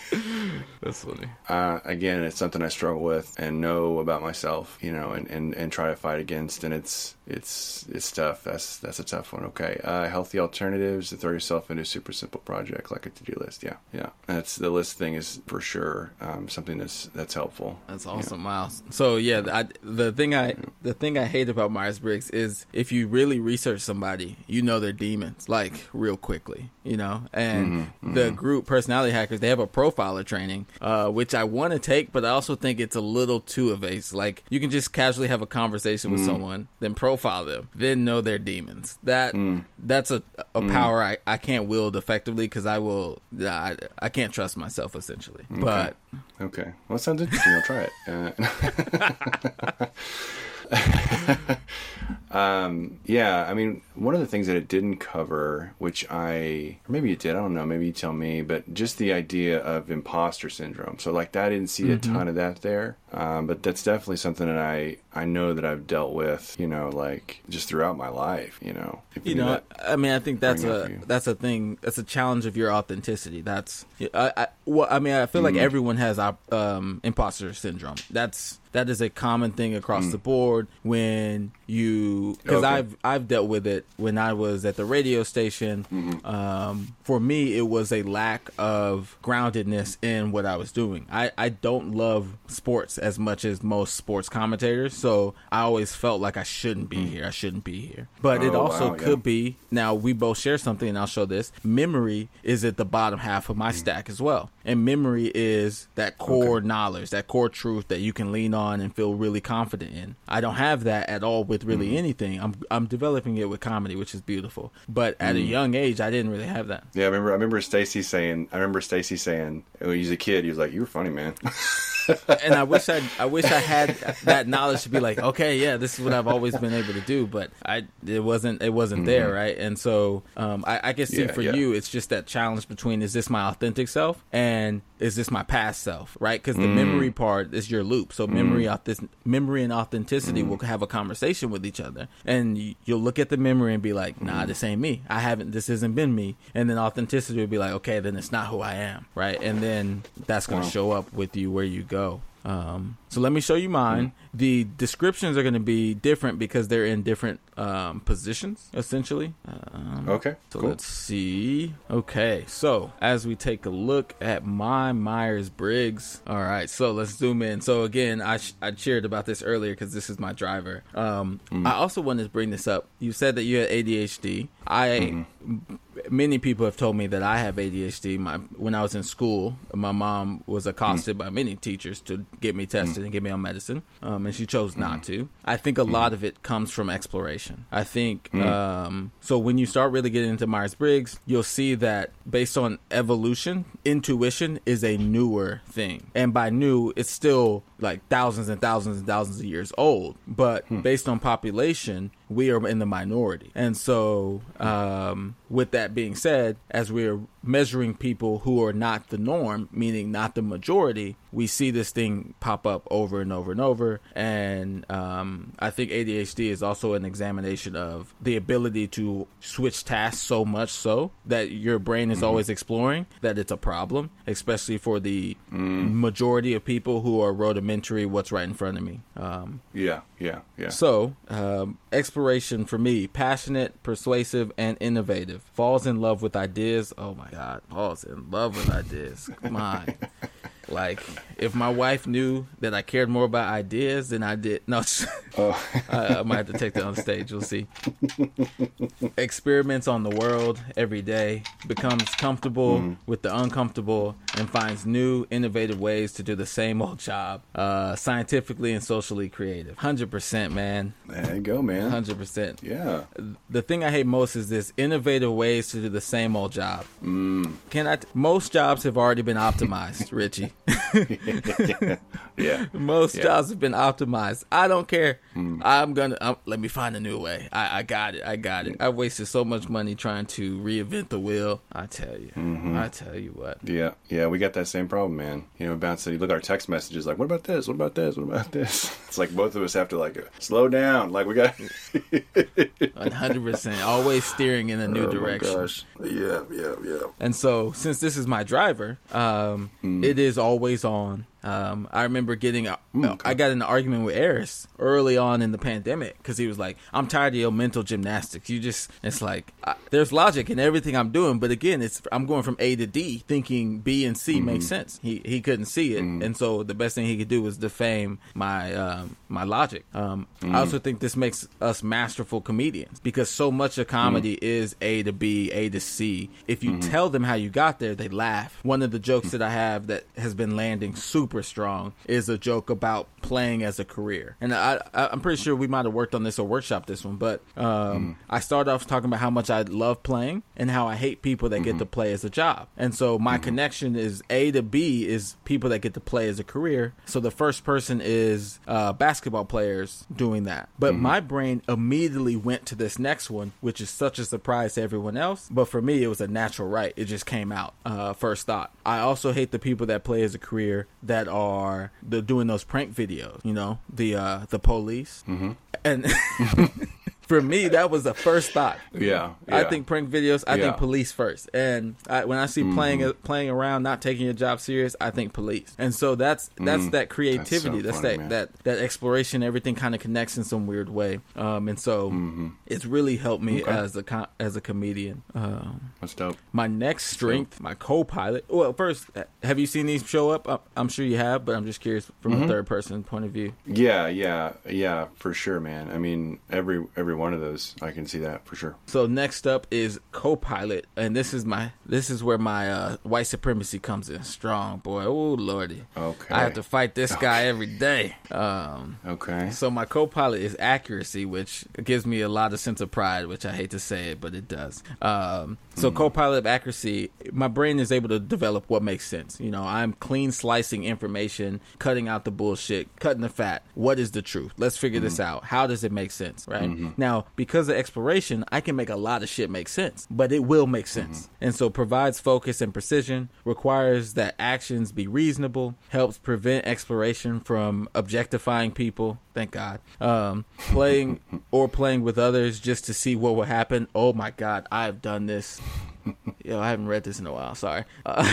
[laughs] That's funny. Uh, again, it's something I struggle with and know about myself, you know, and, and, and try to fight against. And it's it's it's tough. That's that's a tough one. Okay, uh, healthy alternatives to throw yourself into a super simple project like a to do list. Yeah, yeah. That's the list thing is for sure um, something that's that's helpful. That's awesome, Miles. So yeah, I, the thing I the thing I hate about Myers Briggs is if you really research somebody, you know their demons like real quickly, you know. And the group personality hackers they have a profiler training, uh, which I want to take, but I also think it's a little too evasive. Like you can just casually have a conversation with someone, then profile them, then know their demons. That that's a a power I, I can't wield effectively because I will I, I can't trust myself essentially. But Okay, well, that sounds interesting. I'll try it. Uh, [laughs] [laughs] [laughs] um, yeah, I mean, one of the things that it didn't cover, which I, or maybe it did, I don't know, maybe you tell me, but just the idea of imposter syndrome. So, like, I didn't see a ton of that there, um, but that's definitely something that I, I know that I've dealt with, you know, like just throughout my life, you know. If you know that. i mean i think that's a that's a thing that's a challenge of your authenticity that's i i well i mean i feel Mm. like everyone has um imposter syndrome that's that is a common thing across the board when you because Mm. Okay. i've i've dealt with it when i was at the radio station Mm-hmm. um for me it was a lack of groundedness in what i was doing i i don't love sports as much as most sports commentators so i always felt like i shouldn't be here i shouldn't be here but it Mm. Oh, also wow, yeah. could be now we both share something and i'll show this memory is at the bottom half of my stack as well and memory is that core okay. knowledge, that core truth that you can lean on and feel really confident in. I don't have that at all with really mm. anything. I'm I'm developing it with comedy, which is beautiful. But at mm. a young age, I didn't really have that. Yeah, I remember. I remember Stacy saying. I remember Stacy saying when he was a kid, he was like, "You were funny, man." [laughs] and I wish I I wish I had that knowledge to be like, okay, yeah, this is what I've always been able to do, but I it wasn't it wasn't mm-hmm. there, right? And so um, I, I can see yeah, for yeah. you, it's just that challenge between is this my authentic self and is this my past self, right? Because the mm. memory part is your loop. So memory, mm. memory and authenticity mm. will have a conversation with each other, and you'll look at the memory and be like, "Nah, mm. this ain't me. I haven't. This hasn't been me." And then authenticity will be like, "Okay, then it's not who I am," right? And then that's going to wow. show up with you where you go. Um, so let me show you mine. Mm-hmm. The descriptions are going to be different because they're in different um, positions, essentially. Um, okay. So cool. let's see. Okay. So as we take a look at my Myers Briggs. All right. So let's zoom in. So again, I sh- I cheered about this earlier because this is my driver. Um, mm-hmm. I also wanted to bring this up. You said that you had ADHD. I. Mm-hmm many people have told me that I have ADHD. My when I was in school, my mom was accosted mm. by many teachers to get me tested mm. and get me on medicine, um, and she chose mm. not to. I think a lot of it comes from exploration. I think um, so. When you start really getting into Myers Briggs, you'll see that based on evolution, intuition is a newer thing, and by new, it's still like thousands and thousands and thousands of years old. But hmm. based on population, we are in the minority. And so, um, with that being said, as we're measuring people who are not the norm, meaning not the majority, we see this thing pop up over and over and over. And um, I think ADHD is also an examination of the ability to switch tasks so much so that your brain is mm-hmm. always exploring that it's a problem, especially for the mm. majority of people who are rudimentary, what's right in front of me. Um, yeah, yeah, yeah. So, um, exploration for me, passionate, persuasive, and innovative. Falls in love with ideas. Oh my God, falls in love with ideas. Come on. [laughs] Like, if my wife knew that I cared more about ideas than I did, no, [laughs] oh. I, I, might have to take that on stage. We'll see. [laughs] Experiments on the world every day, becomes comfortable mm. with the uncomfortable, and finds new, innovative ways to do the same old job, uh, scientifically and socially creative. Hundred percent, man. There you go, man. Hundred percent. Yeah. The thing I hate most is this innovative ways to do the same old job. Mm. Can I? T- most jobs have already been optimized, Richie. [laughs] yeah. Most yeah. jobs have been optimized. I don't care. Mm. I'm gonna I'm, let me find a new way. I, I got it. I got it. I wasted so much money trying to reinvent the wheel. I tell you. Mm-hmm. I tell you what. Yeah. Yeah. We got that same problem, man. You know, about to look at our text messages like, what about this? What about this? What about this? [laughs] It's like both of us have to like slow down. Like we got. [laughs] 100. percent Always steering in a new oh direction. gosh. Yeah. Yeah. Yeah. And so, since this is my driver, um, mm. it is always on um, I remember getting a, mm, okay. I got in an argument with Eris early on in the pandemic because he was like, "I'm tired of your mental gymnastics. You just it's like I, there's logic in everything I'm doing, but again, it's I'm going from A to D, thinking B and C mm-hmm. makes sense. He he couldn't see it, mm-hmm. and so the best thing he could do was defame my um, my logic. Um, mm-hmm. I also think this makes us masterful comedians because so much of comedy mm-hmm. is A to B, A to C. If you mm-hmm. tell them how you got there, they laugh. One of the jokes that I have that has been landing super super strong is a joke about playing as a career. And I, I am pretty sure we might have worked on this or workshop this one, but um, mm. I started off talking about how much I love playing and how I hate people that mm-hmm. get to play as a job. And so my mm-hmm. connection is A to B is people that get to play as a career. So the first person is uh, basketball players doing that. But mm-hmm. my brain immediately went to this next one, which is such a surprise to everyone else. But for me, it was a natural right. It just came out uh, first thought. I also hate the people that play as a career that that are the doing those prank videos. You know, the uh, the police, mm-hmm. and [laughs] for me, that was the first thought. Yeah, yeah. I think prank videos. I yeah. think police first. And I, when I see mm-hmm. playing playing around, not taking your job serious, I think police. And so that's that's mm-hmm. that creativity. That's, so that's funny, that that that exploration. Everything kind of connects in some weird way. Um, and so mm-hmm. it's really helped me okay. as a as a comedian. Um, that's dope. My next strength, my co-pilot. Well, first, have you seen these show up? I'm sure you have, but I'm just curious from a mm-hmm. third person point of view. Yeah, yeah, yeah, for sure, man. I mean, every every one of those. I can see that for sure. So next up is Copilot, and this is my this is where my uh, white supremacy comes in strong, boy. Oh lordy, Okay. I have to fight this [laughs] guy every day. Um, Okay. so my co-pilot is accuracy, which gives me a lot of sense of pride, which I hate to say it, but it does. Um, so co-pilot of accuracy, my brain is able to develop what makes sense. You know, I'm clean slicing information, cutting out the bullshit, cutting the fat. What is the truth? Let's figure this out. How does it make sense? Right now, because of exploration, I can make a lot of shit make sense, but it will make sense. And so provides focus and precision, requires that actions be reasonable, helps prevent exploration from objectifying people. Thank God. Um, playing [laughs] or playing with others just to see what will happen. Oh my God, I've done this. [laughs] Yo, I haven't read this in a while. Sorry. Uh,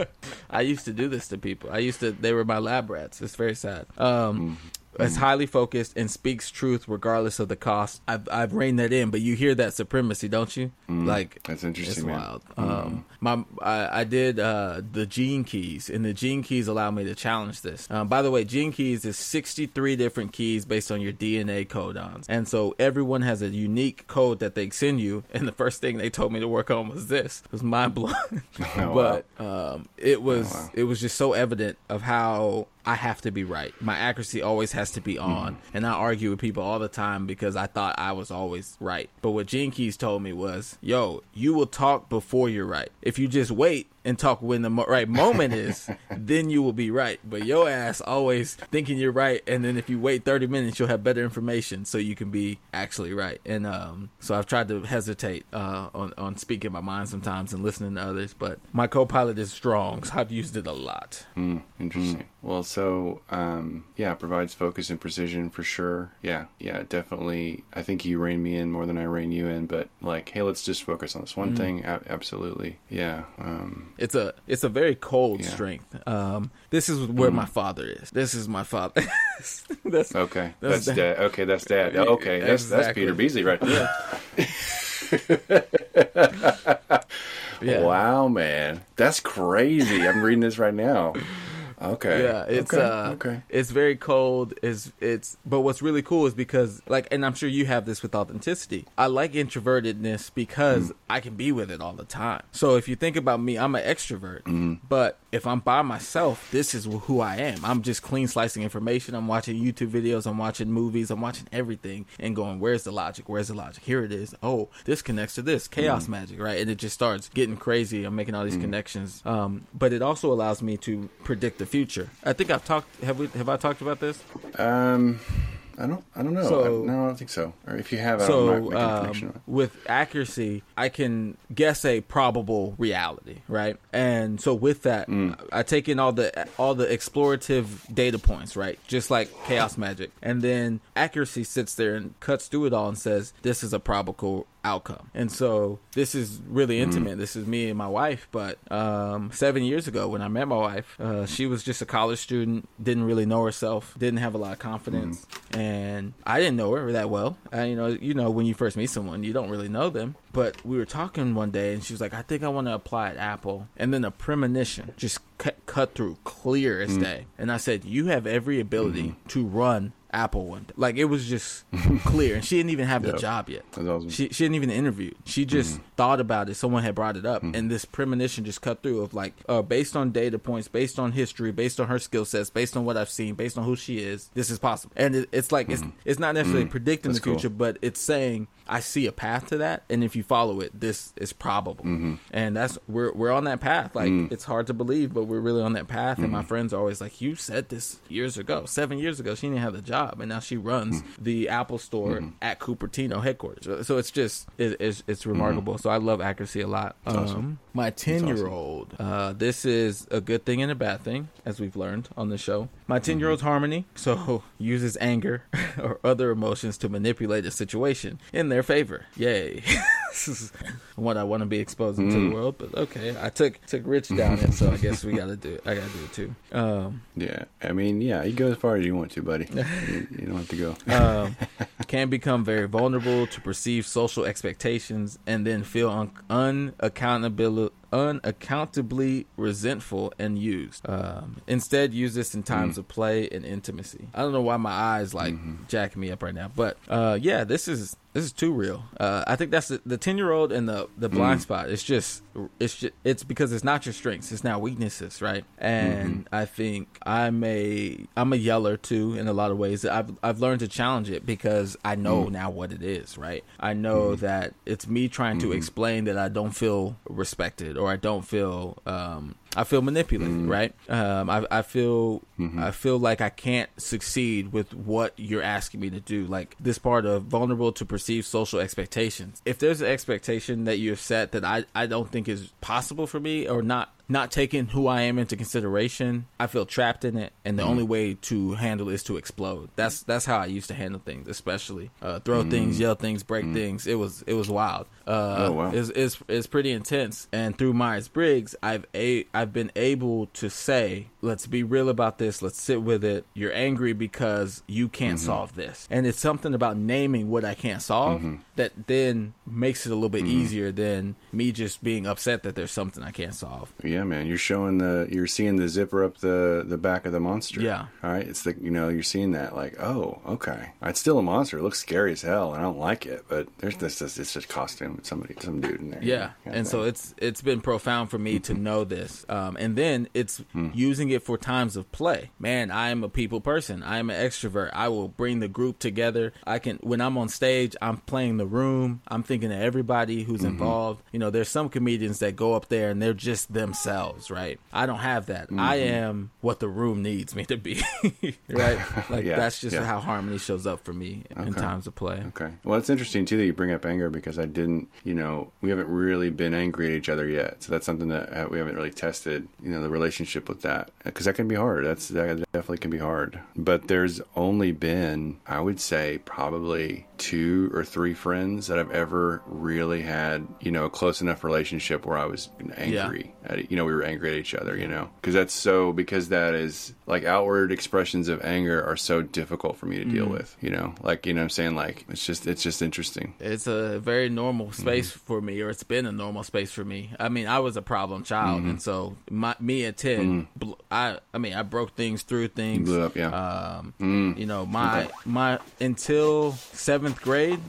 [laughs] I used to do this to people. I used to. They were my lab rats. It's very sad. Um, It's highly focused and speaks truth regardless of the cost. I've I've reined that in, but you hear that supremacy, don't you? Like That's interesting, It's man. wild. Um, my I, I did uh, the gene keys, and the gene keys allow me to challenge this. Um, by the way, gene keys is 63 different keys based on your DNA codons, and so everyone has a unique code that they send you. And the first thing they told me to work on was this. It was mind blowing, [laughs] Oh, but um, it was wow. it was just so evident of how I have to be right. My accuracy always has to be mm-hmm. on. And I argue with people all the time because I thought I was always right. But what Gene Keys told me was, yo, you will talk before you're right. If you just wait and talk when the mo- right moment is, [laughs] then you will be right. But your ass always thinking you're right. And then if you wait 30 minutes, you'll have better information so you can be actually right. And um, so I've tried to hesitate uh, on, on speaking my mind sometimes and listening to others. But my co pilot is strong. So I've used it a lot. Hmm, interesting. Well, so um, yeah, it provides focus and precision for sure. Yeah, yeah, definitely. I think you rein me in more than I rein you in, but like, hey, let's just focus on this one thing. A- absolutely, yeah. Um, It's a it's a very cold Yeah. strength. Um, this is where my father is. This is my father. [laughs] that's okay, That's that's, dad. dad. Okay, that's dad. Okay, that's that's Peter Beasley right there. [laughs] yeah. Wow, man, that's crazy. I'm reading this right now. [laughs] Okay. Yeah, it's okay. uh, okay. it's very cold. Is it's but what's really cool is because like, and I'm sure you have this with authenticity. I like introvertedness because I can be with it all the time. So if you think about me, I'm an extrovert, but if I'm by myself, this is who I am. I'm just clean slicing information. I'm watching YouTube videos. I'm watching movies. I'm watching everything and going, where's the logic? Where's the logic? Here it is. Oh, this connects to this chaos magic, right? And it just starts getting crazy. I'm making all these connections. Um, but it also allows me to predict the future. I think I've talked. Have we? Have I talked about this? Um, I don't. I don't know. So- I, no, I don't think so. Or if you have, I don't know. So making a connection um, with accuracy, I can guess a probable reality, right? And so with that, Mm. I take in all the all the explorative data points, right? Just like chaos magic, and then accuracy sits there and cuts through it all and says, "This is a probable outcome." And so this is really intimate. This is me and my wife. But um, seven years ago, when I met my wife, uh, she was just a college student, didn't really know herself, didn't have a lot of confidence, and I didn't know her that well. Uh, you know, you know, when you first meet someone, you don't really know them. But we were talking one day, and she was like, "I think I want to apply at Apple," and then a premonition just cut, cut through, clear as day. And I said, "You have every ability to run." Apple one day. like it was just clear, and she didn't even have the [laughs] job yet. Awesome. She she didn't even interview. She mm-hmm. just thought about it. Someone had brought it up, mm-hmm. and this premonition just cut through of like, uh, based on data points, based on history, based on her skill sets, based on what I've seen, based on who she is. This is possible, and it, it's like it's mm-hmm. it's not necessarily predicting That's the cool. future, but it's saying I see a path to that, and if you follow it, this is probable. And that's we're we're on that path. Like mm. it's hard to believe, but we're really on that path. And my friends are always like, "You said this years ago, seven years ago. She didn't have the job, and now she runs the Apple Store at Cupertino headquarters. So, so it's just it, it's it's remarkable. So I love accuracy a lot. Um, my ten year old. Uh, this is a good thing and a bad thing, as we've learned on the show. My ten year old's harmony. So [laughs] uses anger [laughs] or other emotions to manipulate a situation in their favor. Yay. [laughs] [laughs] what I want to be exposing to the world, but okay. I took took Rich down it, so I [laughs] guess we gotta do it. I gotta do it too. Um, Yeah, I mean, yeah, you go as far as you want to, buddy. [laughs] you, you don't have to go. um, can become very vulnerable to perceived social expectations and then feel un- unaccountability unaccountably resentful and used. Um, instead, use this in times Mm. of play and intimacy. I don't know why my eyes like Mm-hmm. jacking me up right now, but uh, yeah, this is this is too real. Uh, I think that's the, ten year old and the the Mm. blind spot. It's just it's just, it's because it's not your strengths, it's now weaknesses, right? And Mm-hmm. I think I'm a I'm a yeller too in a lot of ways. I've I've learned to challenge it because I know Mm. now what it is, right? I know that it's me trying Mm-hmm. to explain that I don't feel respected or I don't feel um I feel manipulated, Mm-hmm. right? Um, I, I feel I feel like I can't succeed with what you're asking me to do. Like this part of vulnerable to perceived social expectations. If there's an expectation that you've set that I, I don't think is possible for me or not not taking who I am into consideration, I feel trapped in it, and the Mm-hmm. only way to handle is to explode. That's that's how I used to handle things, especially uh, throw things, yell things, break things. It was it was wild. Uh, Mm-hmm. Oh, wow. It's, it's it's pretty intense. And through Myers Briggs, I've a I've been able to say, let's be real about this. Let's sit with it. You're angry because you can't mm-hmm. solve this, and it's something about naming what I can't solve mm-hmm. that then makes it a little bit mm-hmm. easier than me just being upset that there's something I can't solve. Yeah, man, you're showing the you're seeing the zipper up the the back of the monster. Yeah. all right. It's the you know you're seeing that like oh okay, it's still a monster. It looks scary as hell, and I don't like it. But there's this, this it's just costume with somebody some dude in there. Yeah, Kind of and so it's it's been profound for me to know this, um, and then it's hmm. using it for times of play. Man, I am a people person. I am an extrovert. I will bring the group together. I can when I'm on stage, I'm playing the room. I'm thinking of everybody who's involved. You know, there's some comedians that go up there and they're just themselves, right? I don't have that. I am what the room needs me to be, [laughs] right? [laughs] Like Yeah, that's just yeah. how harmony shows up for me in times of play. Okay. Well, it's interesting too that you bring up anger because I didn't, you know, we haven't really been angry at each other yet. So that's something that uh, we haven't really tested, you know, the relationship with that because that can be hard. That's that definitely can be hard. But there's only been, I would say, probably two or three friends that I've ever really had, you know, a close enough relationship where I was angry at. You know, we were angry at each other. You know, because that's so because that is like outward expressions of anger are so difficult for me to deal with. You know, like you know, what I'm saying like it's just it's just interesting. It's a very normal space Mm-hmm. for me, or it's been a normal space for me. I mean, I was a problem child, Mm-hmm. and so my, me at 10 bl- I I mean, I broke things threw things. Mm. blew up, yeah. Um, you know, my my until seventh grade,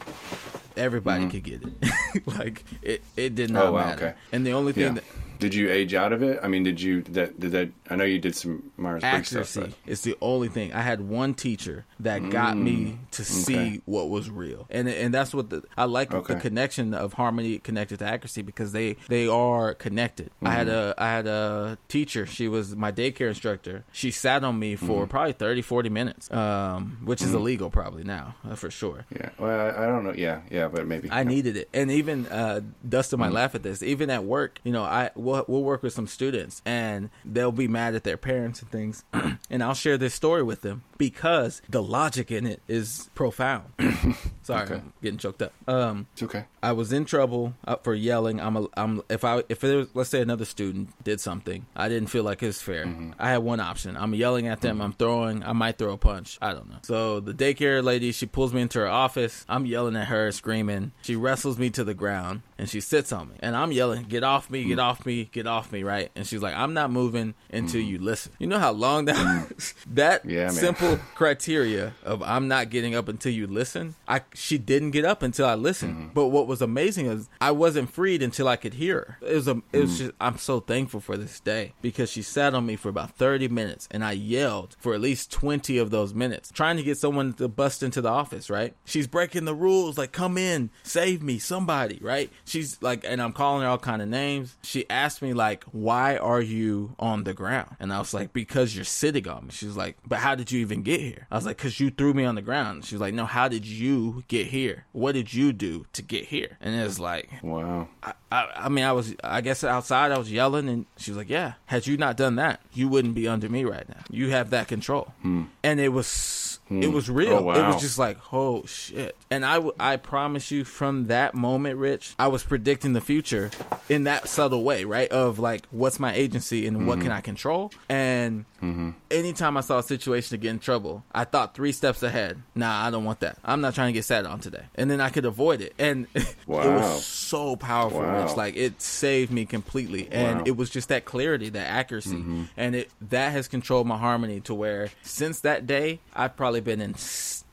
everybody could get it. [laughs] like it, it did not Mm-hmm. Oh, wow, matter. okay. And the only thing Yeah. that Did you age out of it? I mean, did you that? Did that? I know you did some Myers Briggs stuff. accuracy But, is the only thing. I had one teacher that got me to see Mm, what was real, and and that's what the I like Okay. the connection of harmony connected to accuracy because they they are connected. I had a Mm-hmm. I had a teacher. She was my daycare instructor. She sat on me for Mm-hmm. probably 30, 40 minutes, um, which is illegal probably now uh, for sure. yeah. Well, I, I don't know. Yeah, yeah, but maybe I needed it, and even uh, Dustin might laugh at this. Even at work, you know, I we'll, we'll work with some students, and they'll be mad at their parents and things, [clears throat] and I'll share this story with them because the logic in it is profound. [coughs] Sorry, Okay. I'm getting choked up. Um, It's okay. I was in trouble for yelling. I'm a, I'm if I if there was, let's say another student did something I didn't feel like it was fair. Mm-hmm. I had one option. I'm yelling at them. Mm-hmm. I'm throwing. I might throw a punch. I don't know. So the daycare lady she pulls me into her office. I'm yelling at her, screaming. She wrestles me to the ground and she sits on me. And I'm yelling, "Get off me! Get mm. off me! Get off me!" Right? And she's like, "I'm not moving until mm-hmm. you listen." You know how long that mm-hmm. [laughs] that Yeah, simple criteria of I'm not getting up until you listen. I she didn't get up until I listened. Mm-hmm. But what was amazing is I wasn't freed until I could hear her. It was a it was just I'm so thankful for this day because she sat on me for about 30 minutes and I yelled for at least 20 of those minutes trying to get someone to bust into the office, right? She's breaking the rules like come in, save me, somebody, right? She's like and I'm calling her all kind of names. She asked me like why are you on the ground? And I was like because you're sitting on me. She was like but how did you even get here? I was like cuz you threw me on the ground. She was like no, how did you get here? What did you do to get here? And it was like Wow. I, I, I mean, I was, I guess outside I was yelling, and she was like, "Yeah, had you not done that, you wouldn't be under me right now. You have that control." Hmm. And it was It was real. Oh, wow. It was just like, oh shit. And I, w- I promise you, from that moment, Rich, I was predicting the future in that subtle way, right? Of like, what's my agency and what Mm-hmm. can I control? And anytime I saw a situation to get in trouble, I thought three steps ahead. Nah, I don't want that. I'm not trying to get sat on today. And then I could avoid it. And [laughs] it was so powerful, Wow. Rich. Like it saved me completely. And Wow. it was just that clarity, that accuracy. Mm-hmm. And it that has controlled my harmony to where since that day, I've probably been in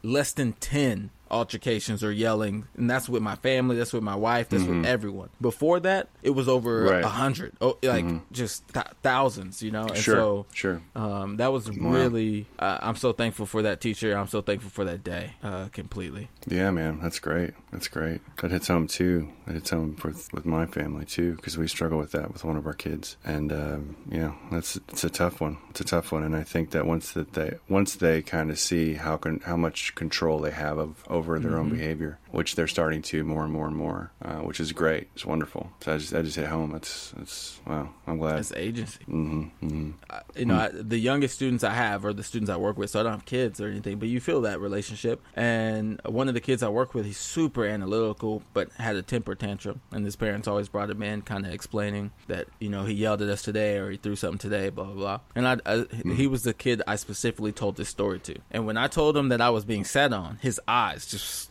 less than 10 altercations or yelling and that's with my family that's with my wife that's with everyone before that it was over a Mm-hmm. Right. Mm-hmm. hundred oh like just th- thousands you know and Sure, so sure. um, that was really uh, i'm so thankful for that teacher i'm so thankful for that day uh, completely Yeah, man, that's great. That's great. That hits home too. That hits home with with my family too, because we struggle with that with one of our kids, and um, you know, that's it's a tough one. It's a tough one, and I think that once that they once they kind of see how con- how much control they have of over their own mm-hmm. behavior, which they're starting to more and more and more, uh, which is great. It's wonderful. So I just I just hit home. It's it's wow. I'm glad. it's agency hmm hmm I- you know, I, the youngest students I have are the students I work with, so I don't have kids or anything, but you feel that relationship. And one of the kids I work with, he's super analytical, but had a temper tantrum. And his parents always brought him in, kind of explaining that, you know, he yelled at us today or he threw something today, blah, blah, blah. And I, I he was the kid I specifically told this story to. And when I told him that I was being sat on, his eyes just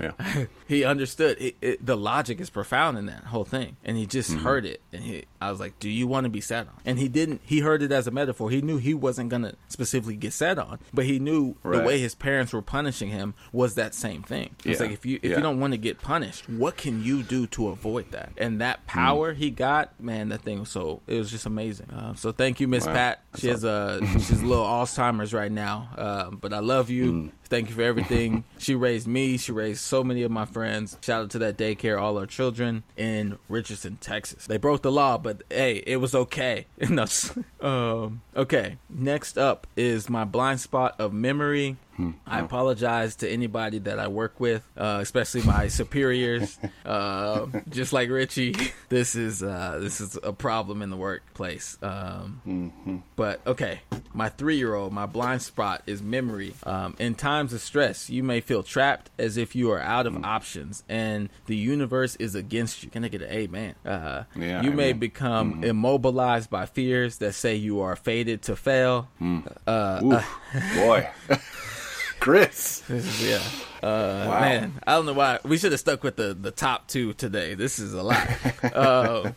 Yeah. [laughs] he understood it, it, the logic is profound in that whole thing and he just Mm-hmm. heard it and he i was like do you want to be sat on and he didn't he heard it as a metaphor he knew he wasn't gonna specifically get sat on but he knew the way his parents were punishing him was that same thing it's Yeah. like if you if Yeah. you don't want to get punished what can you do to avoid that and that power he got man that thing was so it was just amazing uh, so thank you miss Wow. pat she has a she's a little alzheimer's right now uh, but i love you Mm. Thank you for everything. [laughs] she raised me. She raised so many of my friends. Shout out to that daycare, all our children in Richardson, Texas. They broke the law, but hey, it was okay. [laughs] [laughs] um, okay. Next up is my blind spot of memory. I apologize to anybody that I work with, uh, especially my [laughs] superiors. uh, just like Richie, [laughs] this is uh, this is a problem in the workplace. Um, But okay, my three-year-old, my blind spot is memory. Um, in times of stress, you may feel trapped as if you are out of options and the universe is against you. Can I get an amen? Uh, Yeah, you may become immobilized by fears that say you are fated to fail. Uh, Ooh, boy, [laughs] Chris. This is yeah. Uh, Wow. Man, I don't know why we should have stuck with the the top two today. This is a lot. uh,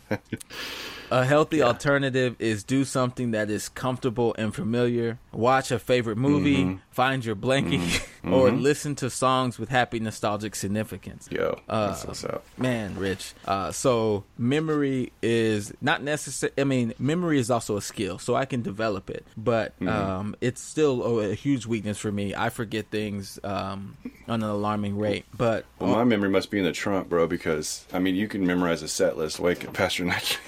[laughs] a healthy alternative is do something that is comfortable and familiar. Watch a favorite movie, find your blankie, [laughs] or listen to songs with happy nostalgic significance. Yo, Uh, that's what's up. Man, Rich. Uh, so memory is not necessary. I mean, memory is also a skill, so I can develop it. But Mm-hmm. um, it's still a, a huge weakness for me. I forget things um, on an alarming rate. But Well, my memory must be in the trunk, bro. Because I mean, you can memorize a set list. Wake up, Pastor Night.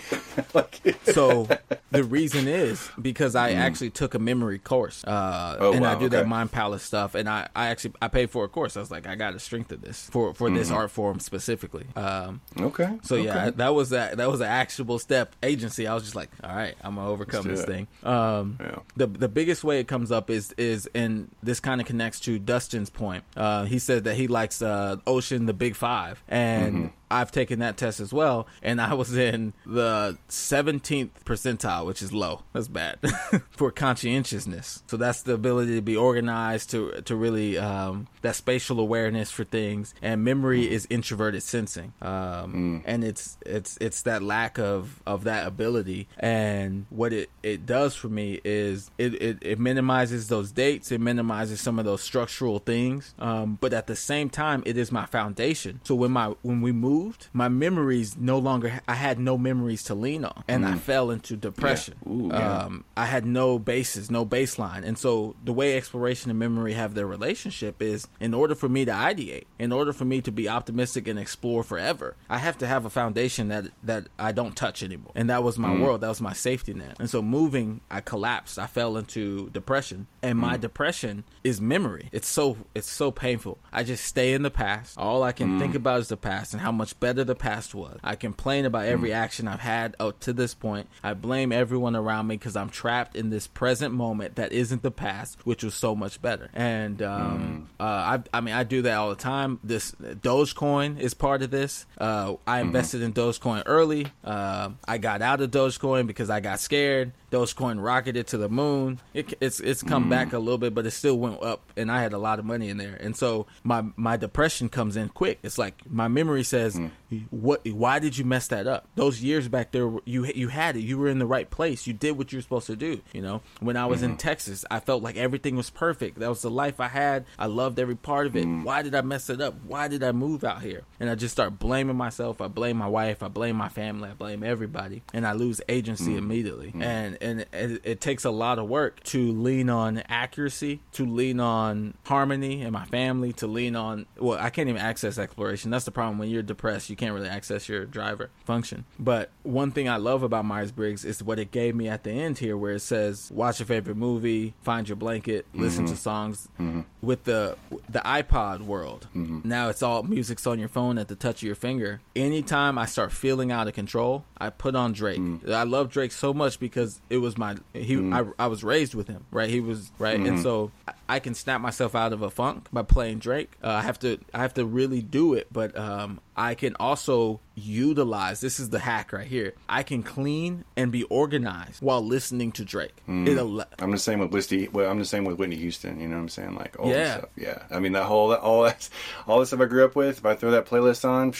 like, so [laughs] the reason is because I actually took a memory course, uh, Mm. Oh, and I wow, do that okay. Mind Palace stuff, and I, I actually I paid for a course. I was like, I got to strengthen this for for this art form specifically. Um, okay. So yeah, okay. that was that. That was an actionable step. Agency. I was just like, all right, I'm gonna overcome this it. thing. Um, Yeah. the the biggest way it comes up is is and this kind of connects to Dustin's point. Uh, he said that he likes uh, Ocean, the Big Five, and. Mm-hmm. I've taken that test as well, and I was in the 17th percentile, which is low. That's bad [laughs] for conscientiousness. So that's the ability to be organized, to to really um, that spatial awareness for things, and memory is introverted sensing, um, and it's it's it's that lack of of that ability. And what it it does for me is it it, it minimizes those dates, it minimizes some of those structural things, um, but at the same time, it is my foundation. So when my when we moved, my memories no longer I had no memories to lean on, and I fell into depression. Ooh, yeah. Um, I had no basis, no baseline, and so the way exploration and memory have their relationship is in order for me to ideate, in order for me to be optimistic and explore forever, I have to have a foundation that that I don't touch anymore, and that was my Mm. world, that was my safety net. And so moving, I collapsed, I fell into depression, and Mm. my depression is memory. It's so it's so painful. I just stay in the past. All I can Mm. think about is the past and how much much better the past was. I complain about every Mm. action I've had up to this point. I blame everyone around me because I'm trapped in this present moment that isn't the past, which was so much better. And um, Mm. uh, I, I mean, I do that all the time. This Dogecoin is part of this. Uh, I Mm-hmm. invested in Dogecoin early. Uh, I got out of Dogecoin because I got scared. Dogecoin rocketed to the moon. It, it's it's come back a little bit, but it still went up, and I had a lot of money in there. And so my my depression comes in quick. It's like my memory says, Mm-hmm. "What? Why did you mess that up? Those years back there, you you had it. You were in the right place. You did what you were supposed to do. You know, when I was in mm-hmm. Texas, I felt like everything was perfect. That was the life I had. I loved every part of it. Mm. Why did I mess it up? Why did I move out here? And I just start blaming myself. I blame my wife. I blame my family. I blame everybody, and I lose agency mm. immediately. Mm. And and it, it takes a lot of work to lean on accuracy, to lean on harmony in my family, to lean on. Well, I can't even access exploration. That's the problem. When you're depressed, you can't really access your driver function. But one thing I love about Myers Briggs is what it gave me at the end here, where it says, "Watch your favorite movie, find your blanket, listen to mm-hmm. songs." Mm-hmm. With the the iPod world, mm-hmm. now it's all music's on your phone at the touch of your finger. Anytime I start feeling out of control, I put on Drake. Mm. I love Drake so much because it was my he. Mm. I, I was raised with him, right? He was right, and so I, I can snap myself out of a funk by playing Drake. Uh, I have to I have to really do it, but um, I can also utilize. This is the hack right here. I can clean and be organized while listening to Drake. Hmm. It al- I'm the same with Whitney. Well, I'm the same with Whitney Houston. You know what I'm saying? Like all Yeah. stuff. Yeah. I mean that whole that all that all the stuff I grew up with. If I throw that playlist on,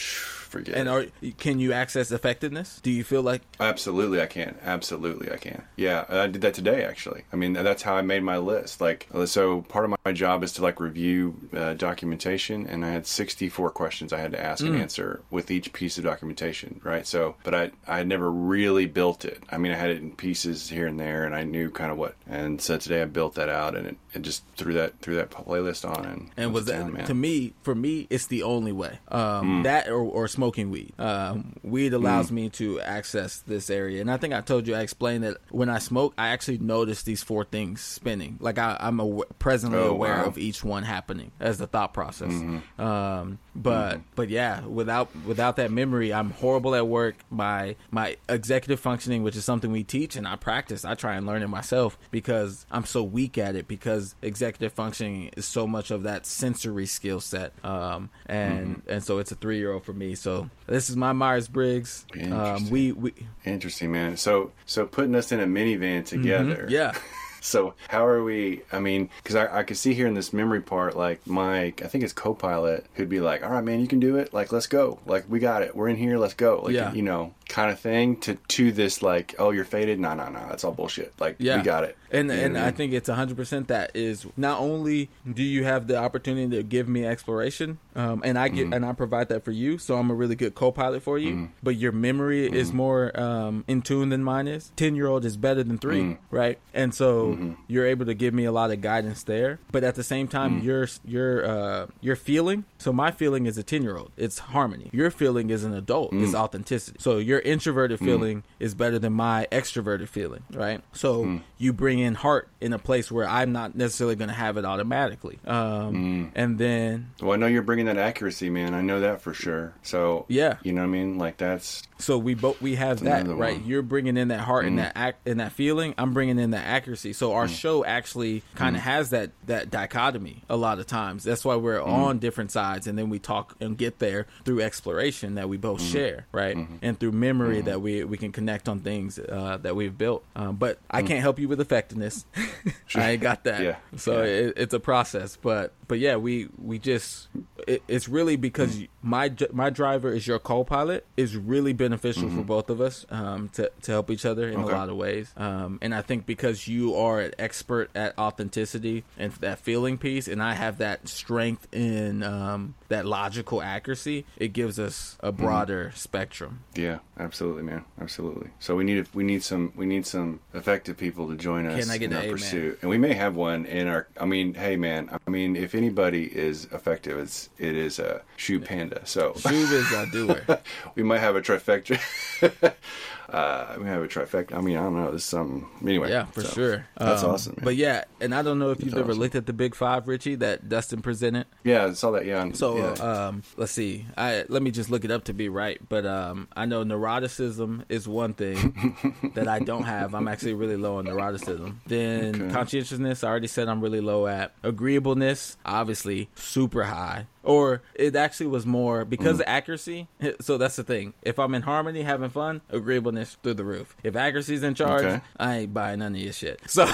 forget. and are, can you access effectiveness? Do you feel like Absolutely, I can. Absolutely, I can. Yeah, I did that today. Actually, I mean that's how I made my list. Like, so part of my job is to like review uh, documentation, and I had 64 questions I had to ask and answer with each piece of documentation. Right. So, but I I had never really built it. I mean, I had it in pieces here and there, and I knew kind of what. And so today I built that out, and it, it just threw that threw that playlist on, and and was that to me for me it's the only way um that or, or smoking weed. Um weed allows me to access this area. And i think i told you i explained that when i smoke i actually notice these four things spinning. Like I, i'm aw- presently Oh, aware wow. of each one happening as the thought process. Um but but yeah without without that memory i'm horrible at work. My my executive functioning which is something we teach and i practice i try and learn it myself because i'm so weak at it because executive functioning is so much of that sensory skill set. Um and and so it's a three year old for me. so this is my myers-briggs um Interesting. we we Interesting, man. So so putting us in a minivan together. Mm-hmm. yeah [laughs] So how are we? I mean, because I, I could see here in this memory part, like Mike, I think it's co-pilot, who'd be like, "All right, man, you can do it. Like, let's go. Like, we got it. We're in here. Let's go. Like, Yeah. you know, kind of thing." To to this, like, "Oh, you're faded. No, no, no. That's all bullshit. Like, Yeah, we got it." And You and I mean? think it's hundred percent that is not only do you have the opportunity to give me exploration, um, and I Mm-hmm. get and I provide that for you, so I'm a really good co-pilot for you. But your memory is Mm-hmm. more um, in tune than mine is. Ten year old is better than 3 Mm-hmm. right? And so you're able to give me a lot of guidance there. But at the same time, Mm-hmm. your your uh, your feeling. So my feeling is a ten year old. It's harmony. Your feeling is an adult. It's Mm. authenticity. So your introverted feeling is better than my extroverted feeling, right? So Mm. you bring in heart in a place where I'm not necessarily going to have it automatically. Um, Mm. And then Well, I know you're bringing that accuracy, man. I know that for sure. So Yeah. you know what I mean. Like that's so we both we have that right. one. Mm. You're bringing in that heart and that act and that feeling. I'm bringing in that accuracy. So our show actually kind of Mm. has that that dichotomy a lot of times. That's why we're Mm. on different sides, and then we talk and get there through exploration that we both Mm. share, right? Mm-hmm. And through memory that we we can connect on things uh, that we've built. Um, but I can't help you with [laughs] I ain't got that. Yeah. So Yeah. It, it's a process, but but yeah, we we just it, it's really because Mm. my my driver is your co-pilot is really beneficial for both of us um, to to help each other in Mm-hmm. Okay. a lot of ways. Um, and I think because you are an expert at authenticity and that feeling piece, and I have that strength in um, that logical accuracy, it gives us a Mm-hmm. broader spectrum. yeah, absolutely, man, absolutely. So we need we need some we need some effective people to join us Can I get in our amen? pursuit, and we may have one in our. I mean, hey, man, I mean, if anybody is effective, it's it is a shoe panda. So Shub is a doer. [laughs] we might have a trifecta. [laughs] uh, we have a trifecta. I mean, I don't know. This is something. Anyway, Yeah, for so, sure. That's Um, awesome. Man. But yeah, and I don't know if you've That's ever looked at the Big Five, Richie, that Dustin presented. yeah, I saw that. Yeah. So yeah. um, let's see. I let me just look it up to be right. But um, I know neuroticism is one thing [laughs] that I don't have. I'm actually really low on neuroticism. Then Okay. conscientiousness, I already said I'm really low at. Agreeableness, obviously super high. Or it actually was more because Mm. of accuracy. [laughs] So that's the thing. If I'm in harmony, having fun, agreeableness through the roof. If accuracy's in charge, Okay. I ain't buying none of your shit. [laughs] So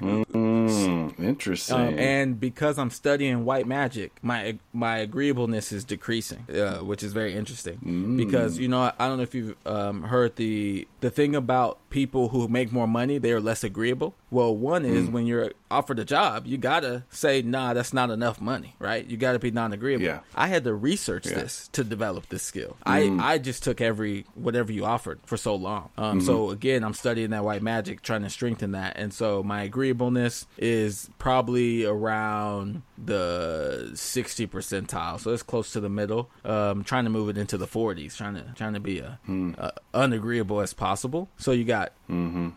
Mm, interesting. Um, and because I'm studying white magic, my my agreeableness is decreasing, uh, which is very interesting. Mm. Because you know, I, I don't know if you've um, heard the the thing about people who make more money, they are less agreeable. Well, one Mm. is when you're offered a job, you gotta say, "Nah, that's not enough money," right? You gotta be non-agreeable. Yeah. I had to research Yeah. Mm. this to develop this skill. I I just took every whatever you offered for so long. Um, Mm-hmm. So again, I'm studying that white magic, trying to strengthen that, and so my agreeableness is probably around the 60 percentile, so it's close to the middle. Um, trying to move it into the 40s, trying to trying to be a, Hmm. a unagreeable as possible. So you got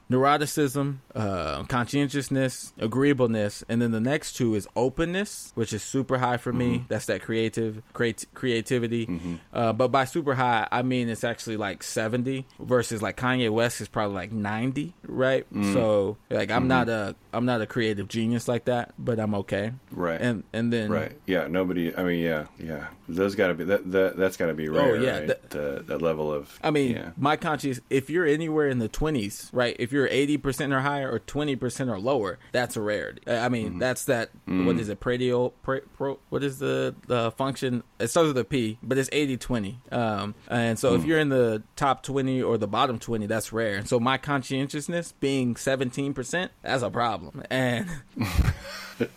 neuroticism, uh, conscientiousness, agreeableness, and then the next two is openness, which is super high for me. That's that creative creat- creativity. Uh, but by super high, I mean it's actually like 70 versus like Kanye West is probably like 90, right? So like I'm not a I'm not a creative genius like that, but I'm okay. Right. And and then Right. Yeah. Nobody. I mean, yeah, yeah. Those got to be that. That that's got to be rare. Oh, yeah, Right? that- that level of. I mean, Yeah. my conscience, if you're anywhere in the 20s, right? If you're 80% or higher or 20% or lower, that's a rarity. I mean, Mm-hmm. that's that, what is it, pradio, pra, pro, what is the, the function? It starts with a P, but it's 80 20. Um, and so Mm. if you're in the top 20 or the bottom 20, that's rare. And so my conscientiousness being 17%, that's a problem. And [laughs] [laughs]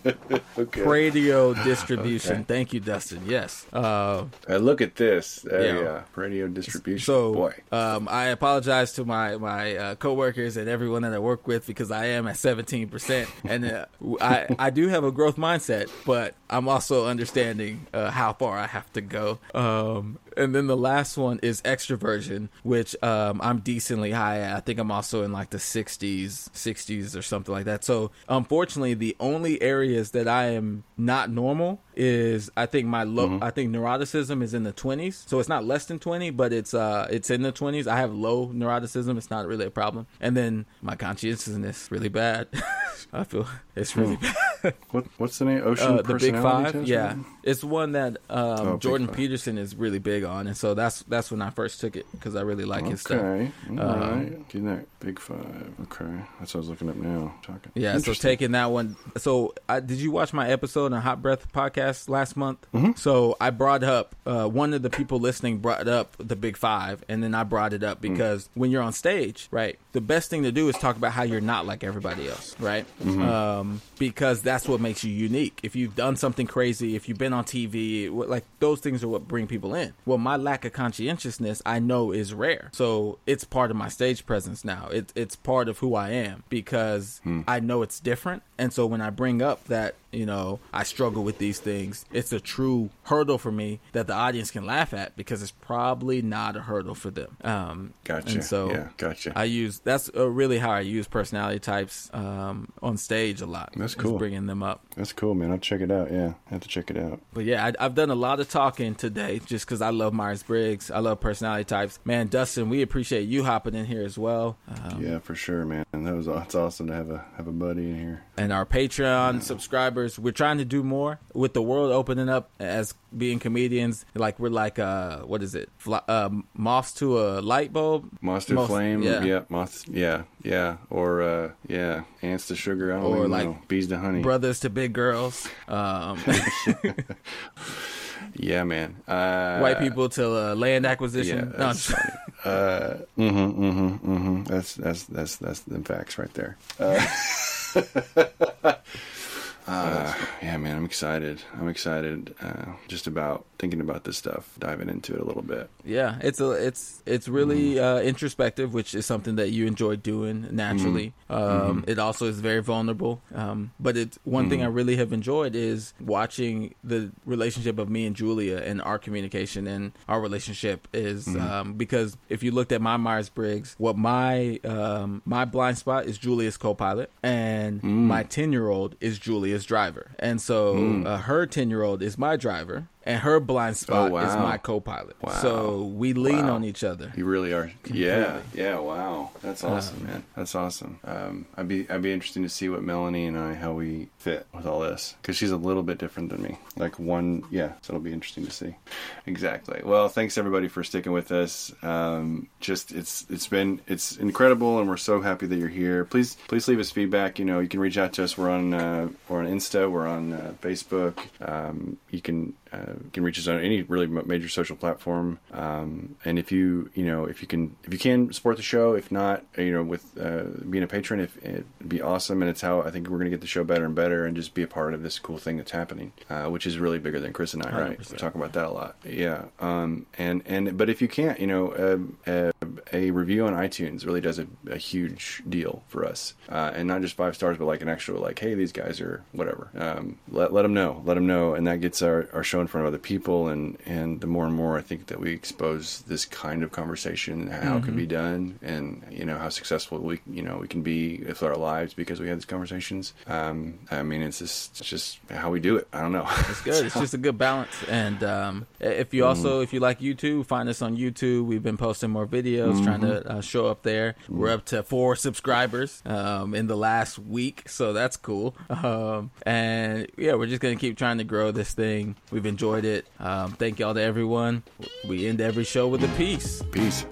Okay. Pareto [laughs] distribution, Okay. thank you, Dustin. Yes. Uh, Uh, look at this. Uh, Yeah. yeah. Pareto distribution. So, boy. um, I apologize to my my uh, coworkers and everyone that I work with because I am at seventeen percent, and uh, I I do have a growth mindset, but I'm also understanding uh, how far I have to go. Um, and then the last one is extroversion, which um, I'm decently high at. I think I'm also in like the 60s, 60s or something like that. So, unfortunately, the only areas that I am not normal is I think my low. I think neuroticism is in the 20s, so it's not less than 20, but it's uh it's in the 20s. I have low neuroticism; it's not really a problem. And then my conscientiousness really bad. [laughs] I feel it's really bad. [laughs] What what's the name? Ocean Uh, the Big Five, Test, yeah, it's one that um, Oh, Jordan Peterson is really big on, and so that's that's when I first took it because I really like his stuff. Okay. All Um, right. Getting that big five. Okay. That's what I was looking up now. Talking. Yeah, so taking that one. So, I, did you watch my episode on Hot Breath podcast last month? Mm-hmm. So I brought up uh, one of the people listening brought up the Big Five, and then I brought it up Mm. because when you're on stage, right, the best thing to do is talk about how you're not like everybody else, right? Mm-hmm. Um, Um, because that's what makes you unique. If you've done something crazy, if you've been on TV, like those things are what bring people in. Well, my lack of conscientiousness, I know, is rare. So it's part of my stage presence now. It, it's part of who I am because hmm. I know it's different. And so when I bring up that, you know, I struggle with these things, it's a true hurdle for me that the audience can laugh at because it's probably not a hurdle for them. Um, Gotcha. And so yeah. Gotcha. I use that's uh, really how I use personality types um, on stage a lot. That's cool. bringing them up. That's cool, man. I'll check it out. Yeah. I have to check it out. But yeah, I, I've done a lot of talking today just because I love Myers Briggs. I love personality types. Man, Dustin, we appreciate you hopping in here as well. Um, yeah, for sure, man. And that was it's awesome to have a have a buddy in here. and our Patreon subscribers. We're trying to do more with the world opening up as being comedians. Like we're like uh, what is it? Fly, uh, moths to a light bulb. Moss to flame. yeah. Yeah. Moss. Yeah. Yeah. Or uh, yeah. Ants to sugar. Or like know. Bees to honey. Brothers to big girls. Um, [laughs] yeah, man. Uh, white people to uh, land acquisition. Yeah, No. Uh, mm-hmm, mm-hmm, mm-hmm. That's that's that's that's the facts right there. Uh, [laughs] Uh, yeah, man, I'm excited. I'm excited uh, just about thinking about this stuff, diving into it a little bit. Yeah, it's a it's it's really uh, introspective, which is something that you enjoy doing naturally. Um, It also is very vulnerable. Um, but it's one thing I really have enjoyed is watching the relationship of me and Julia and our communication and our relationship is um, because if you looked at my Myers Briggs, what my um, my blind spot is Julia's co-pilot, and my ten year old is Julia's driver, and so uh, her ten year old is my driver. And her blind spot Oh, is my co-pilot. Wow. So we lean Wow. on each other. You really are. Yeah, yeah. Wow, that's awesome, man. That's awesome. Um, I'd be I'd be interesting to see what Melanie and I how we fit with all this because she's a little bit different than me. Like one, yeah. So it'll be interesting to see. Exactly. Well, thanks everybody for sticking with us. Um, just it's it's been it's incredible, and we're so happy that you're here. Please please leave us feedback. You know, you can reach out to us. We're on uh, we're on Insta. We're on uh, Facebook. Um, you can uh, can reach us on any really major social platform. Um, and if you you know if you can if you can support the show, if not you know with uh, being a patron, if it'd be awesome. And it's how I think we're going to get the show better and better, and just be a part of this cool thing that's happening, uh, which is really bigger than Chris and I. Right? 100%. We talk about that a lot. Yeah. Um, and and but if you can't, you know, um, uh, a review on iTunes really does a, a huge deal for us, uh, and not just five stars, but like an actual like, hey, these guys are whatever. Um, let let them know, let them know, and that gets our, our show in front of other people, and and the more and more I think that we expose this kind of conversation, how it can be done, and you know how successful we you know we can be with our lives because we had these conversations. Um, I mean, it's just it's just how we do it. I don't know. It's good. It's [laughs] just a good balance. And um, if you also, if you like YouTube, find us on YouTube. We've been posting more videos, trying to uh, show up there. We're up to four subscribers um, in the last week, so that's cool. Um, and yeah, we're just gonna keep trying to grow this thing. We've enjoyed it. Um, thank y'all to everyone. We end every show with a peace. Peace.